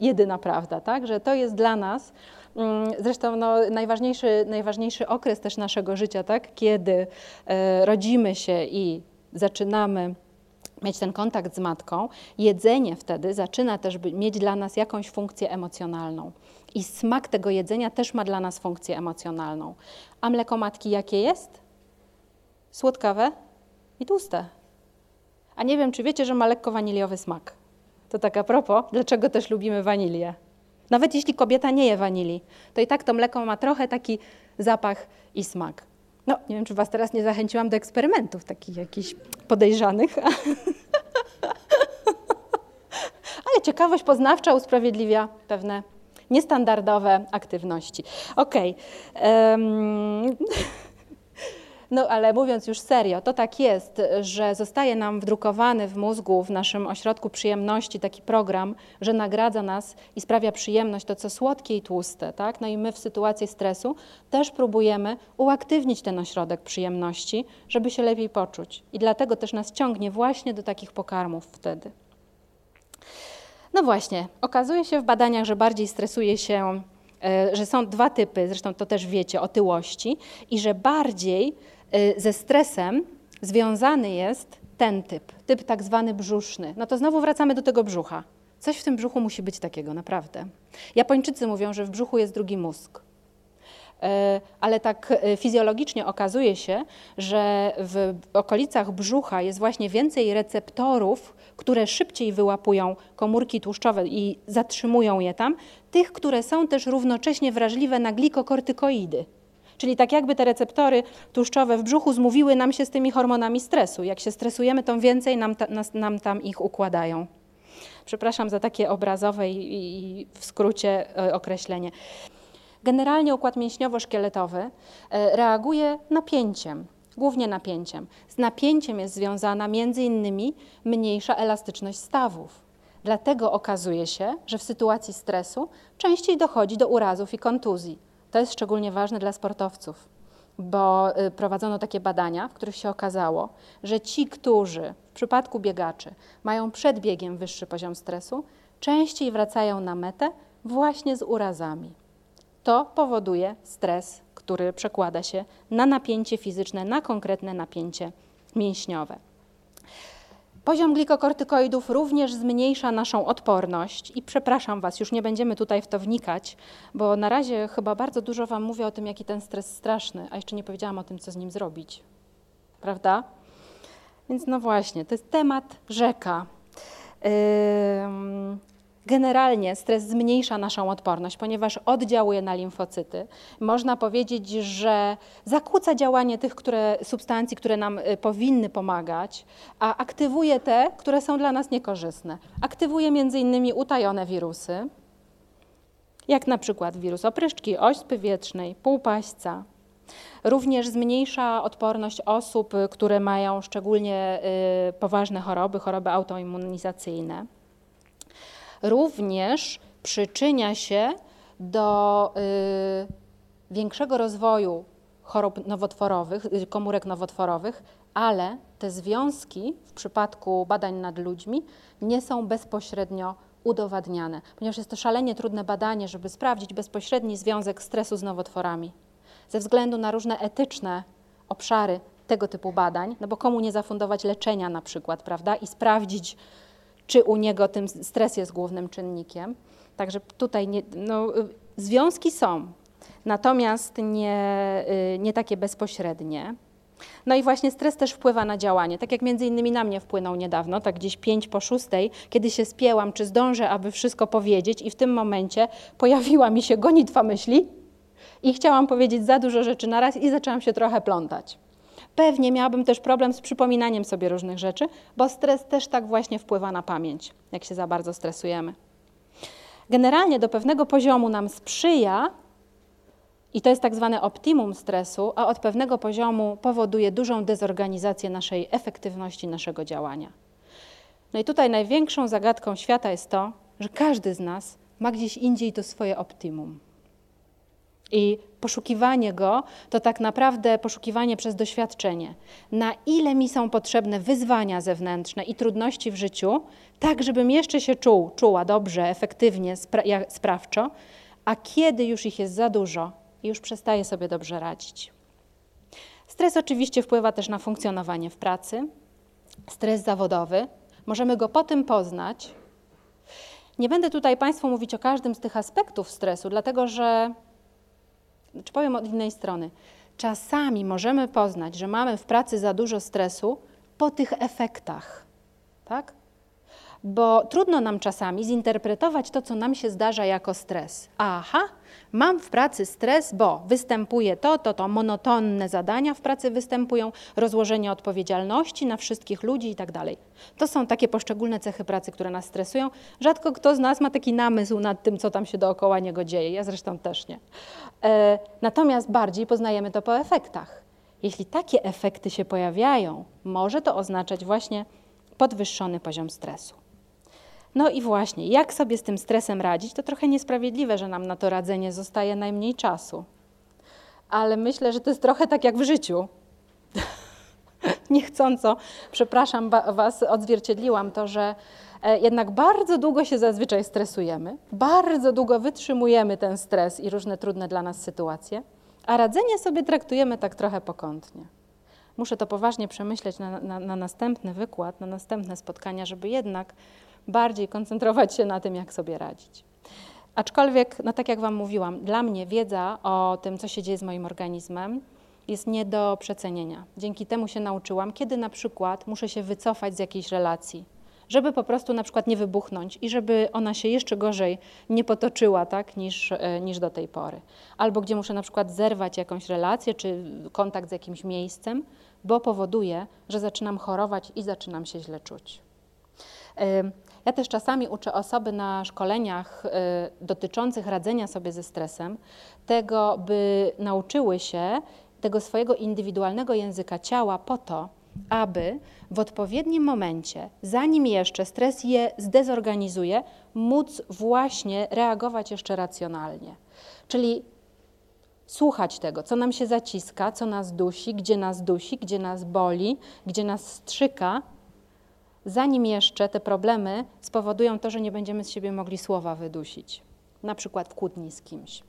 jedyna prawda, tak? że to jest dla nas. Mm, zresztą no, najważniejszy, najważniejszy okres też naszego życia, tak? kiedy e, rodzimy się i zaczynamy mieć ten kontakt z matką, jedzenie wtedy zaczyna też mieć dla nas jakąś funkcję emocjonalną. I smak tego jedzenia też ma dla nas funkcję emocjonalną. A mleko matki jakie jest? Słodkawe i tłuste. A nie wiem, czy wiecie, że ma lekko waniliowy smak. To tak a propos, dlaczego też lubimy wanilię. Nawet jeśli kobieta nie je wanilii, to i tak to mleko ma trochę taki zapach i smak. No, nie wiem, czy Was teraz nie zachęciłam do eksperymentów takich jakichś podejrzanych. <laughs> Ale ciekawość poznawcza usprawiedliwia pewne niestandardowe aktywności. Okej. Okay. Um, <laughs> no ale mówiąc już serio, to tak jest, że zostaje nam wdrukowany w mózgu, w naszym ośrodku przyjemności taki program, że nagradza nas i sprawia przyjemność to, co słodkie i tłuste. Tak? No i my w sytuacji stresu też próbujemy uaktywnić ten ośrodek przyjemności, żeby się lepiej poczuć. I dlatego też nas ciągnie właśnie do takich pokarmów wtedy. No właśnie, okazuje się w badaniach, że bardziej stresuje się e, że są dwa typy, zresztą to też wiecie, otyłości, i że bardziej ze stresem związany jest ten typ, typ tak zwany brzuszny. No to znowu wracamy do tego brzucha. Coś w tym brzuchu musi być takiego, naprawdę. Japończycy mówią, że w brzuchu jest drugi mózg. Y, ale tak y, fizjologicznie okazuje się, że w okolicach brzucha jest właśnie więcej receptorów, które szybciej wyłapują komórki tłuszczowe i zatrzymują je tam, tych, które są też równocześnie wrażliwe na glikokortykoidy. Czyli tak jakby te receptory tłuszczowe w brzuchu zmówiły nam się z tymi hormonami stresu. Jak się stresujemy, to więcej nam, ta, nas, nam tam ich układają. Przepraszam za takie obrazowe i, i w skrócie e, określenie. Generalnie układ mięśniowo-szkieletowy e, reaguje napięciem, głównie napięciem. Z napięciem jest związana między innymi mniejsza elastyczność stawów. Dlatego okazuje się, że w sytuacji stresu częściej dochodzi do urazów i kontuzji. To jest szczególnie ważne dla sportowców, bo y, prowadzono takie badania, w których się okazało, że ci, którzy w przypadku biegaczy mają przed biegiem wyższy poziom stresu, częściej wracają na metę właśnie z urazami. To powoduje stres, który przekłada się na napięcie fizyczne, na konkretne napięcie mięśniowe. Poziom glikokortykoidów również zmniejsza naszą odporność i przepraszam Was, już nie będziemy tutaj w to wnikać, bo na razie chyba bardzo dużo Wam mówię o tym, jaki ten stres straszny, a jeszcze nie powiedziałam o tym, co z nim zrobić. Prawda? Więc no właśnie, to jest temat rzeka. Generalnie stres zmniejsza naszą odporność, ponieważ oddziałuje na limfocyty. Można powiedzieć, że zakłóca działanie tych które, substancji, które nam y, powinny pomagać, a aktywuje te, które są dla nas niekorzystne. Aktywuje m.in. utajone wirusy, jak na przykład wirus opryszczki, ośpy wietrznej, półpaśca. Również zmniejsza odporność osób, które mają szczególnie y, poważne choroby, choroby autoimmunizacyjne również przyczynia się do y, większego rozwoju chorób nowotworowych, y, komórek nowotworowych, ale te związki w przypadku badań nad ludźmi nie są bezpośrednio udowadniane, ponieważ jest to szalenie trudne badanie, żeby sprawdzić bezpośredni związek stresu z nowotworami. Ze względu na różne etyczne obszary tego typu badań, no bo komu nie zafundować leczenia na przykład, prawda, i sprawdzić, czy u niego tym stres jest głównym czynnikiem. Także tutaj nie, no, związki są, natomiast nie, y, nie takie bezpośrednie. No i właśnie stres też wpływa na działanie, tak jak między innymi na mnie wpłynął niedawno, tak gdzieś pięć po szóstej, kiedy się spięłam, czy zdążę, aby wszystko powiedzieć i w tym momencie pojawiła mi się gonitwa myśli i chciałam powiedzieć za dużo rzeczy naraz i zaczęłam się trochę plątać. Pewnie miałabym też problem z przypominaniem sobie różnych rzeczy, bo stres też tak właśnie wpływa na pamięć, jak się za bardzo stresujemy. Generalnie do pewnego poziomu nam sprzyja, i to jest tak zwane optimum stresu, a od pewnego poziomu powoduje dużą dezorganizację naszej efektywności naszego działania. No i tutaj największą zagadką świata jest to, że każdy z nas ma gdzieś indziej to swoje optimum. I poszukiwanie go to tak naprawdę poszukiwanie przez doświadczenie. Na ile mi są potrzebne wyzwania zewnętrzne i trudności w życiu, tak żebym jeszcze się czuł, czuła dobrze, efektywnie, spra sprawczo, a kiedy już ich jest za dużo i już przestaję sobie dobrze radzić. Stres oczywiście wpływa też na funkcjonowanie w pracy. Stres zawodowy. Możemy go po tym poznać. Nie będę tutaj Państwu mówić o każdym z tych aspektów stresu, dlatego że czy powiem od innej strony. Czasami możemy poznać, że mamy w pracy za dużo stresu po tych efektach. Tak? Bo trudno nam czasami zinterpretować to, co nam się zdarza jako stres. Aha, mam w pracy stres, bo występuje to, to, to, monotonne zadania w pracy występują, rozłożenie odpowiedzialności na wszystkich ludzi i tak dalej. To są takie poszczególne cechy pracy, które nas stresują. Rzadko kto z nas ma taki namysł nad tym, co tam się dookoła niego dzieje. Ja zresztą też nie. E, natomiast bardziej poznajemy to po efektach. Jeśli takie efekty się pojawiają, może to oznaczać właśnie podwyższony poziom stresu. No i właśnie, jak sobie z tym stresem radzić, to trochę niesprawiedliwe, że nam na to radzenie zostaje najmniej czasu. Ale myślę, że to jest trochę tak jak w życiu. <laughs> Niechcąco, przepraszam Was, odzwierciedliłam to, że e, jednak bardzo długo się zazwyczaj stresujemy, bardzo długo wytrzymujemy ten stres i różne trudne dla nas sytuacje, a radzenie sobie traktujemy tak trochę pokątnie. Muszę to poważnie przemyśleć na, na, na następny wykład, na następne spotkania, żeby jednak bardziej koncentrować się na tym, jak sobie radzić. Aczkolwiek, no tak jak Wam mówiłam, dla mnie wiedza o tym, co się dzieje z moim organizmem, jest nie do przecenienia. Dzięki temu się nauczyłam, kiedy na przykład muszę się wycofać z jakiejś relacji, żeby po prostu na przykład nie wybuchnąć i żeby ona się jeszcze gorzej nie potoczyła tak, niż, e, niż do tej pory. Albo gdzie muszę na przykład zerwać jakąś relację czy kontakt z jakimś miejscem, bo powoduje, że zaczynam chorować i zaczynam się źle czuć. Ja też czasami uczę osoby na szkoleniach y, dotyczących radzenia sobie ze stresem, tego, by nauczyły się tego swojego indywidualnego języka ciała po to, aby w odpowiednim momencie, zanim jeszcze stres je zdezorganizuje, móc właśnie reagować jeszcze racjonalnie. Czyli słuchać tego, co nam się zaciska, co nas dusi, gdzie nas dusi, gdzie nas boli, gdzie nas strzyka, zanim jeszcze te problemy spowodują to, że nie będziemy z siebie mogli słowa wydusić, na przykład w kłótni z kimś.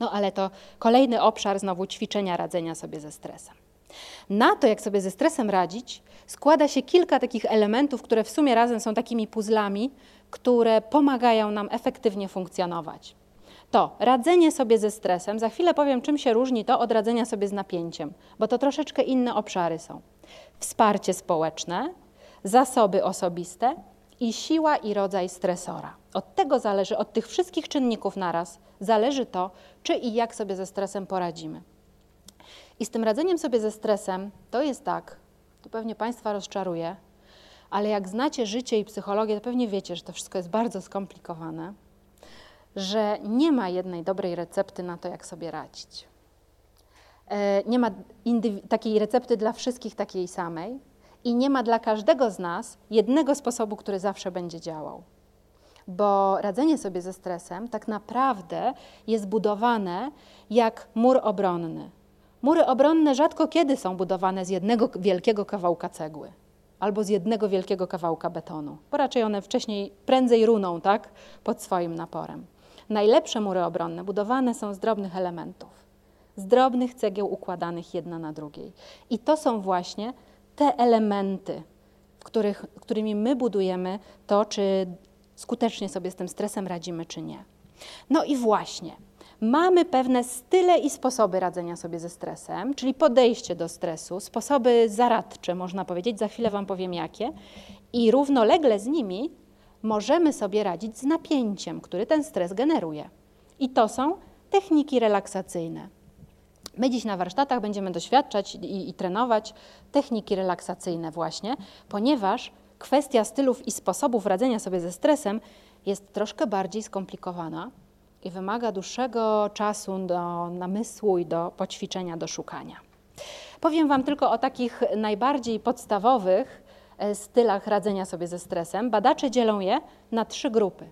No ale to kolejny obszar znowu ćwiczenia radzenia sobie ze stresem. Na to, jak sobie ze stresem radzić, składa się kilka takich elementów, które w sumie razem są takimi puzzlami, które pomagają nam efektywnie funkcjonować. To radzenie sobie ze stresem, za chwilę powiem, czym się różni to od radzenia sobie z napięciem, bo to troszeczkę inne obszary są. Wsparcie społeczne, zasoby osobiste i siła i rodzaj stresora. Od tego zależy, od tych wszystkich czynników naraz, zależy to, czy i jak sobie ze stresem poradzimy. I z tym radzeniem sobie ze stresem to jest tak, to pewnie Państwa rozczaruje, ale jak znacie życie i psychologię, to pewnie wiecie, że to wszystko jest bardzo skomplikowane, że nie ma jednej dobrej recepty na to, jak sobie radzić. E, nie ma takiej recepty dla wszystkich takiej samej i nie ma dla każdego z nas jednego sposobu, który zawsze będzie działał. Bo radzenie sobie ze stresem tak naprawdę jest budowane jak mur obronny. Mury obronne rzadko kiedy są budowane z jednego wielkiego kawałka cegły albo z jednego wielkiego kawałka betonu, bo raczej one wcześniej prędzej runą tak, pod swoim naporem. Najlepsze mury obronne budowane są z drobnych elementów, z drobnych cegieł układanych jedna na drugiej. I to są właśnie te elementy, których, którymi my budujemy to, czy skutecznie sobie z tym stresem radzimy, czy nie. No i właśnie, mamy pewne style i sposoby radzenia sobie ze stresem, czyli podejście do stresu, sposoby zaradcze, można powiedzieć, za chwilę Wam powiem jakie, i równolegle z nimi możemy sobie radzić z napięciem, który ten stres generuje. I to są techniki relaksacyjne. My dziś na warsztatach będziemy doświadczać i, i trenować techniki relaksacyjne właśnie, ponieważ kwestia stylów i sposobów radzenia sobie ze stresem jest troszkę bardziej skomplikowana i wymaga dłuższego czasu do namysłu i do poćwiczenia, do szukania. Powiem Wam tylko o takich najbardziej podstawowych e, stylach radzenia sobie ze stresem. Badacze dzielą je na trzy grupy.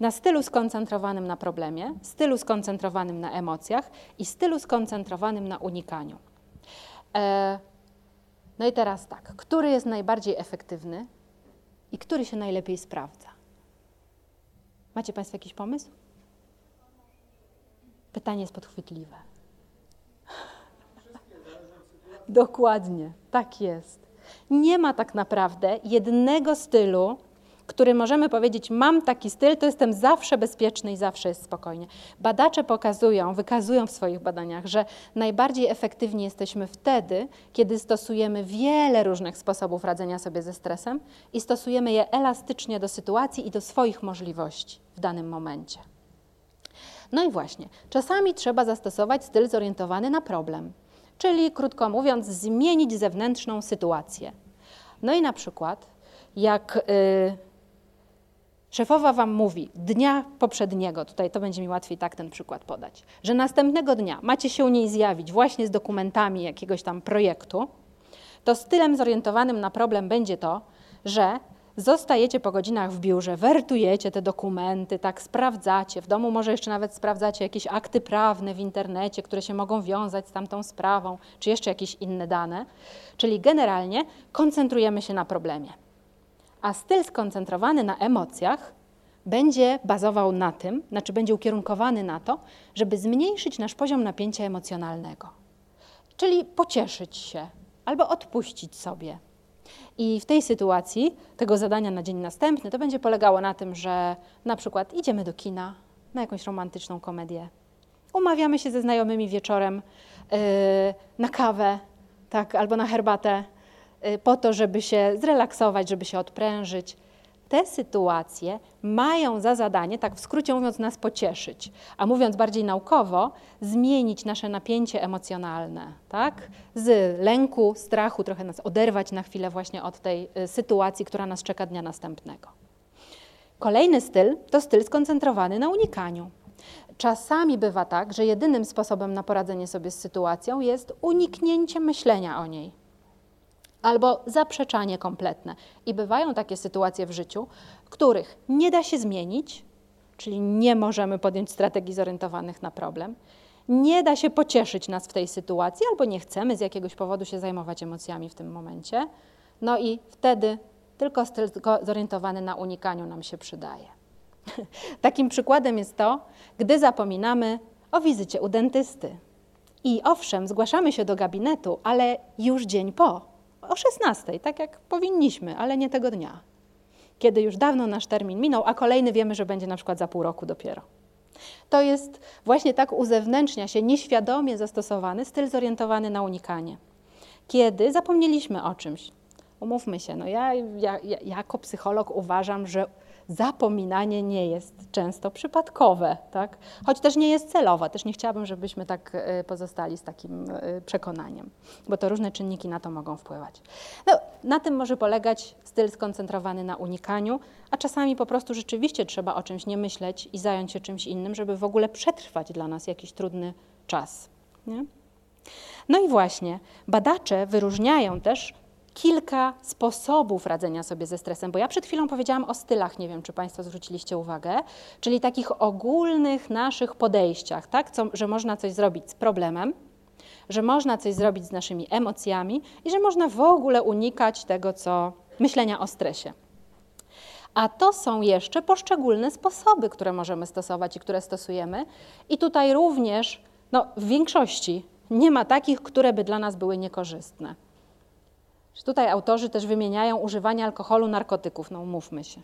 Na stylu skoncentrowanym na problemie, stylu skoncentrowanym na emocjach i stylu skoncentrowanym na unikaniu. E, no i teraz tak, który jest najbardziej efektywny i który się najlepiej sprawdza? Macie Państwo jakiś pomysł? Pytanie jest podchwytliwe. <laughs> Dokładnie, tak jest. Nie ma tak naprawdę jednego stylu, który możemy powiedzieć, mam taki styl, to jestem zawsze bezpieczny i zawsze jest spokojnie. Badacze pokazują, wykazują w swoich badaniach, że najbardziej efektywni jesteśmy wtedy, kiedy stosujemy wiele różnych sposobów radzenia sobie ze stresem i stosujemy je elastycznie do sytuacji i do swoich możliwości w danym momencie. No i właśnie, czasami trzeba zastosować styl zorientowany na problem, czyli krótko mówiąc, zmienić zewnętrzną sytuację. No i na przykład, jak y, szefowa wam mówi dnia poprzedniego, tutaj to będzie mi łatwiej tak ten przykład podać, że następnego dnia macie się u niej zjawić właśnie z dokumentami jakiegoś tam projektu, to stylem zorientowanym na problem będzie to, że Zostajecie po godzinach w biurze, wertujecie te dokumenty, tak sprawdzacie. W domu może jeszcze nawet sprawdzacie jakieś akty prawne w internecie, które się mogą wiązać z tamtą sprawą, czy jeszcze jakieś inne dane. Czyli generalnie koncentrujemy się na problemie. A styl skoncentrowany na emocjach będzie bazował na tym, znaczy będzie ukierunkowany na to, żeby zmniejszyć nasz poziom napięcia emocjonalnego. Czyli pocieszyć się albo odpuścić sobie. I w tej sytuacji tego zadania na dzień następny to będzie polegało na tym, że na przykład idziemy do kina na jakąś romantyczną komedię, umawiamy się ze znajomymi wieczorem yy, na kawę tak, albo na herbatę, po to, żeby się zrelaksować, żeby się odprężyć te sytuacje mają za zadanie, tak w skrócie mówiąc, nas pocieszyć, a mówiąc bardziej naukowo, zmienić nasze napięcie emocjonalne, tak? Z lęku, strachu, trochę nas oderwać na chwilę właśnie od tej y, sytuacji, która nas czeka dnia następnego. Kolejny styl to styl skoncentrowany na unikaniu. Czasami bywa tak, że jedynym sposobem na poradzenie sobie z sytuacją jest uniknięcie myślenia o niej albo zaprzeczanie kompletne. I bywają takie sytuacje w życiu, których nie da się zmienić, czyli nie możemy podjąć strategii zorientowanych na problem, nie da się pocieszyć nas w tej sytuacji, albo nie chcemy z jakiegoś powodu się zajmować emocjami w tym momencie. No i wtedy tylko styl zorientowany na unikaniu nam się przydaje. <laughs> Takim przykładem jest to, gdy zapominamy o wizycie u dentysty. I owszem, zgłaszamy się do gabinetu, ale już dzień po, o 16, tak jak powinniśmy, ale nie tego dnia. Kiedy już dawno nasz termin minął, a kolejny wiemy, że będzie na przykład za pół roku dopiero. To jest właśnie tak uzewnętrznia się nieświadomie zastosowany styl zorientowany na unikanie. Kiedy zapomnieliśmy o czymś, umówmy się, no ja, ja, ja jako psycholog uważam, że zapominanie nie jest często przypadkowe, tak? choć też nie jest celowe. Też nie chciałabym, żebyśmy tak e, pozostali z takim e, przekonaniem, bo to różne czynniki na to mogą wpływać. No, na tym może polegać styl skoncentrowany na unikaniu, a czasami po prostu rzeczywiście trzeba o czymś nie myśleć i zająć się czymś innym, żeby w ogóle przetrwać dla nas jakiś trudny czas. Nie? No i właśnie, badacze wyróżniają też kilka sposobów radzenia sobie ze stresem, bo ja przed chwilą powiedziałam o stylach, nie wiem, czy Państwo zwróciliście uwagę, czyli takich ogólnych naszych podejściach, tak, Co, że można coś zrobić z problemem, że można coś zrobić z naszymi emocjami i że można w ogóle unikać tego, co myślenia o stresie. A to są jeszcze poszczególne sposoby, które możemy stosować i które stosujemy. I tutaj również, no, w większości nie ma takich, które by dla nas były niekorzystne. Tutaj autorzy też wymieniają używanie alkoholu, narkotyków, no umówmy się.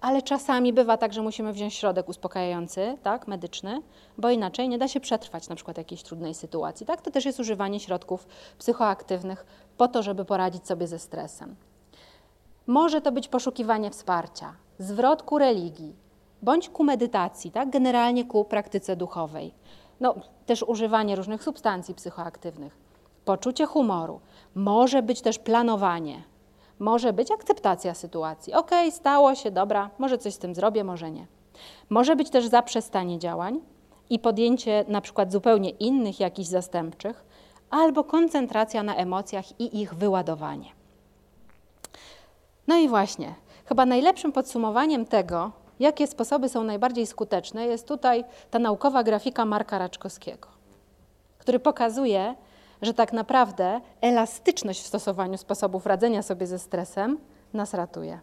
Ale czasami bywa tak, że musimy wziąć środek uspokajający, tak, medyczny, bo inaczej nie da się przetrwać na przykład jakiejś trudnej sytuacji. Tak? To też jest używanie środków psychoaktywnych po to, żeby poradzić sobie ze stresem. Może to być poszukiwanie wsparcia, zwrot ku religii, bądź ku medytacji, tak? generalnie ku praktyce duchowej. No, też używanie różnych substancji psychoaktywnych poczucie humoru, może być też planowanie, może być akceptacja sytuacji. Ok, stało się, dobra, może coś z tym zrobię, może nie. Może być też zaprzestanie działań i podjęcie na przykład zupełnie innych jakichś zastępczych, albo koncentracja na emocjach i ich wyładowanie. No i właśnie, chyba najlepszym podsumowaniem tego, jakie sposoby są najbardziej skuteczne, jest tutaj ta naukowa grafika Marka Raczkowskiego, który pokazuje, że tak naprawdę elastyczność w stosowaniu sposobów radzenia sobie ze stresem nas ratuje.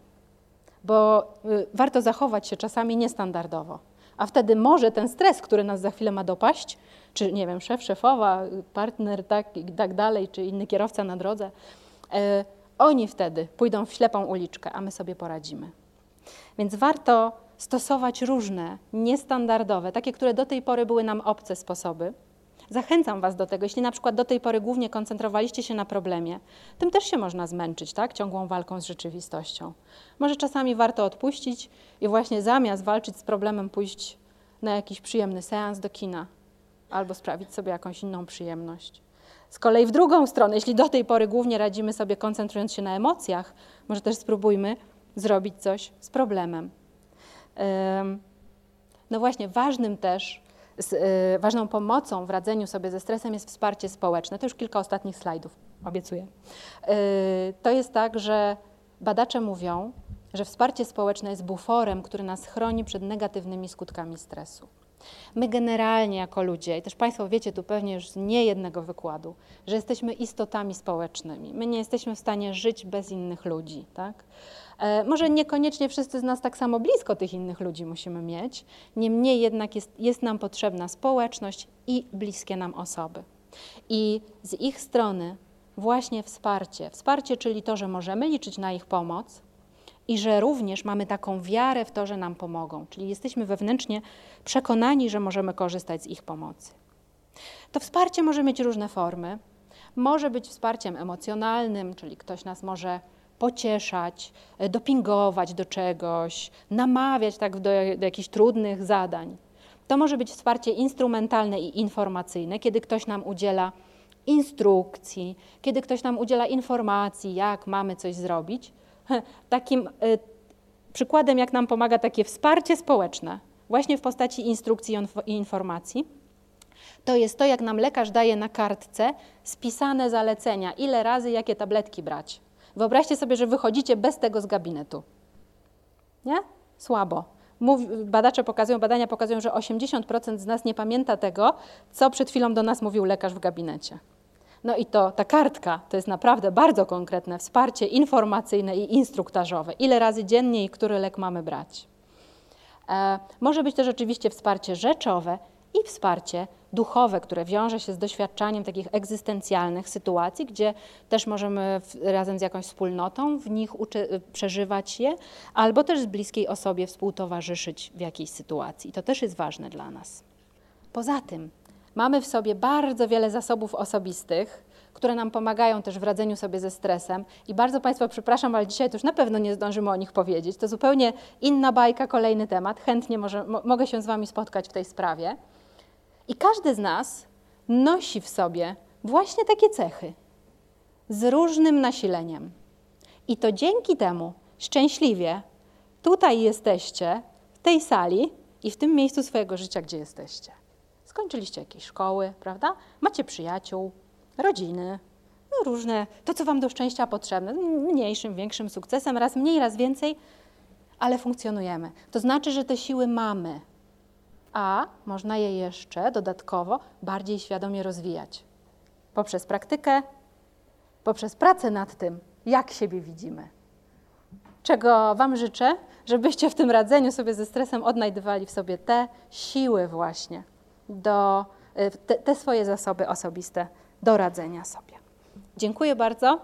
Bo y, warto zachować się czasami niestandardowo, a wtedy może ten stres, który nas za chwilę ma dopaść, czy nie wiem, szef, szefowa, partner tak, tak dalej, czy inny kierowca na drodze, y, oni wtedy pójdą w ślepą uliczkę, a my sobie poradzimy. Więc warto stosować różne, niestandardowe, takie, które do tej pory były nam obce sposoby, Zachęcam Was do tego, jeśli na przykład do tej pory głównie koncentrowaliście się na problemie, tym też się można zmęczyć, tak? Ciągłą walką z rzeczywistością. Może czasami warto odpuścić i właśnie zamiast walczyć z problemem pójść na jakiś przyjemny seans do kina albo sprawić sobie jakąś inną przyjemność. Z kolei w drugą stronę, jeśli do tej pory głównie radzimy sobie koncentrując się na emocjach, może też spróbujmy zrobić coś z problemem. No właśnie, ważnym też z, y, ważną pomocą w radzeniu sobie ze stresem jest wsparcie społeczne. To już kilka ostatnich slajdów, obiecuję. Y, to jest tak, że badacze mówią, że wsparcie społeczne jest buforem, który nas chroni przed negatywnymi skutkami stresu. My generalnie jako ludzie, i też Państwo wiecie tu pewnie już z niejednego wykładu, że jesteśmy istotami społecznymi. My nie jesteśmy w stanie żyć bez innych ludzi. Tak? E, może niekoniecznie wszyscy z nas tak samo blisko tych innych ludzi musimy mieć, niemniej jednak jest, jest nam potrzebna społeczność i bliskie nam osoby. I z ich strony właśnie wsparcie. Wsparcie, czyli to, że możemy liczyć na ich pomoc, i że również mamy taką wiarę w to, że nam pomogą, czyli jesteśmy wewnętrznie przekonani, że możemy korzystać z ich pomocy. To wsparcie może mieć różne formy. Może być wsparciem emocjonalnym, czyli ktoś nas może pocieszać, dopingować do czegoś, namawiać tak do, do jakichś trudnych zadań. To może być wsparcie instrumentalne i informacyjne, kiedy ktoś nam udziela instrukcji, kiedy ktoś nam udziela informacji, jak mamy coś zrobić. Takim y, przykładem, jak nam pomaga takie wsparcie społeczne, właśnie w postaci instrukcji i informacji, to jest to, jak nam lekarz daje na kartce spisane zalecenia, ile razy jakie tabletki brać. Wyobraźcie sobie, że wychodzicie bez tego z gabinetu. Nie? Słabo. Badacze pokazują, badania pokazują, że 80% z nas nie pamięta tego, co przed chwilą do nas mówił lekarz w gabinecie. No i to ta kartka to jest naprawdę bardzo konkretne wsparcie informacyjne i instruktażowe. Ile razy dziennie i który lek mamy brać. E, może być też oczywiście wsparcie rzeczowe i wsparcie duchowe, które wiąże się z doświadczaniem takich egzystencjalnych sytuacji, gdzie też możemy w, razem z jakąś wspólnotą w nich uczy, przeżywać je, albo też z bliskiej osobie współtowarzyszyć w jakiejś sytuacji. To też jest ważne dla nas. Poza tym mamy w sobie bardzo wiele zasobów osobistych, które nam pomagają też w radzeniu sobie ze stresem. I bardzo Państwa przepraszam, ale dzisiaj to już na pewno nie zdążymy o nich powiedzieć. To zupełnie inna bajka, kolejny temat. Chętnie może, mo, mogę się z Wami spotkać w tej sprawie. I każdy z nas nosi w sobie właśnie takie cechy z różnym nasileniem. I to dzięki temu szczęśliwie tutaj jesteście, w tej sali i w tym miejscu swojego życia, gdzie jesteście. Skończyliście jakieś szkoły, prawda? Macie przyjaciół, rodziny, no różne, to co Wam do szczęścia potrzebne, mniejszym, większym sukcesem, raz mniej, raz więcej, ale funkcjonujemy. To znaczy, że te siły mamy, a można je jeszcze dodatkowo bardziej świadomie rozwijać. Poprzez praktykę, poprzez pracę nad tym, jak siebie widzimy. Czego Wam życzę, żebyście w tym radzeniu sobie ze stresem odnajdywali w sobie te siły właśnie, do, te, te swoje zasoby osobiste do radzenia sobie. Dziękuję bardzo.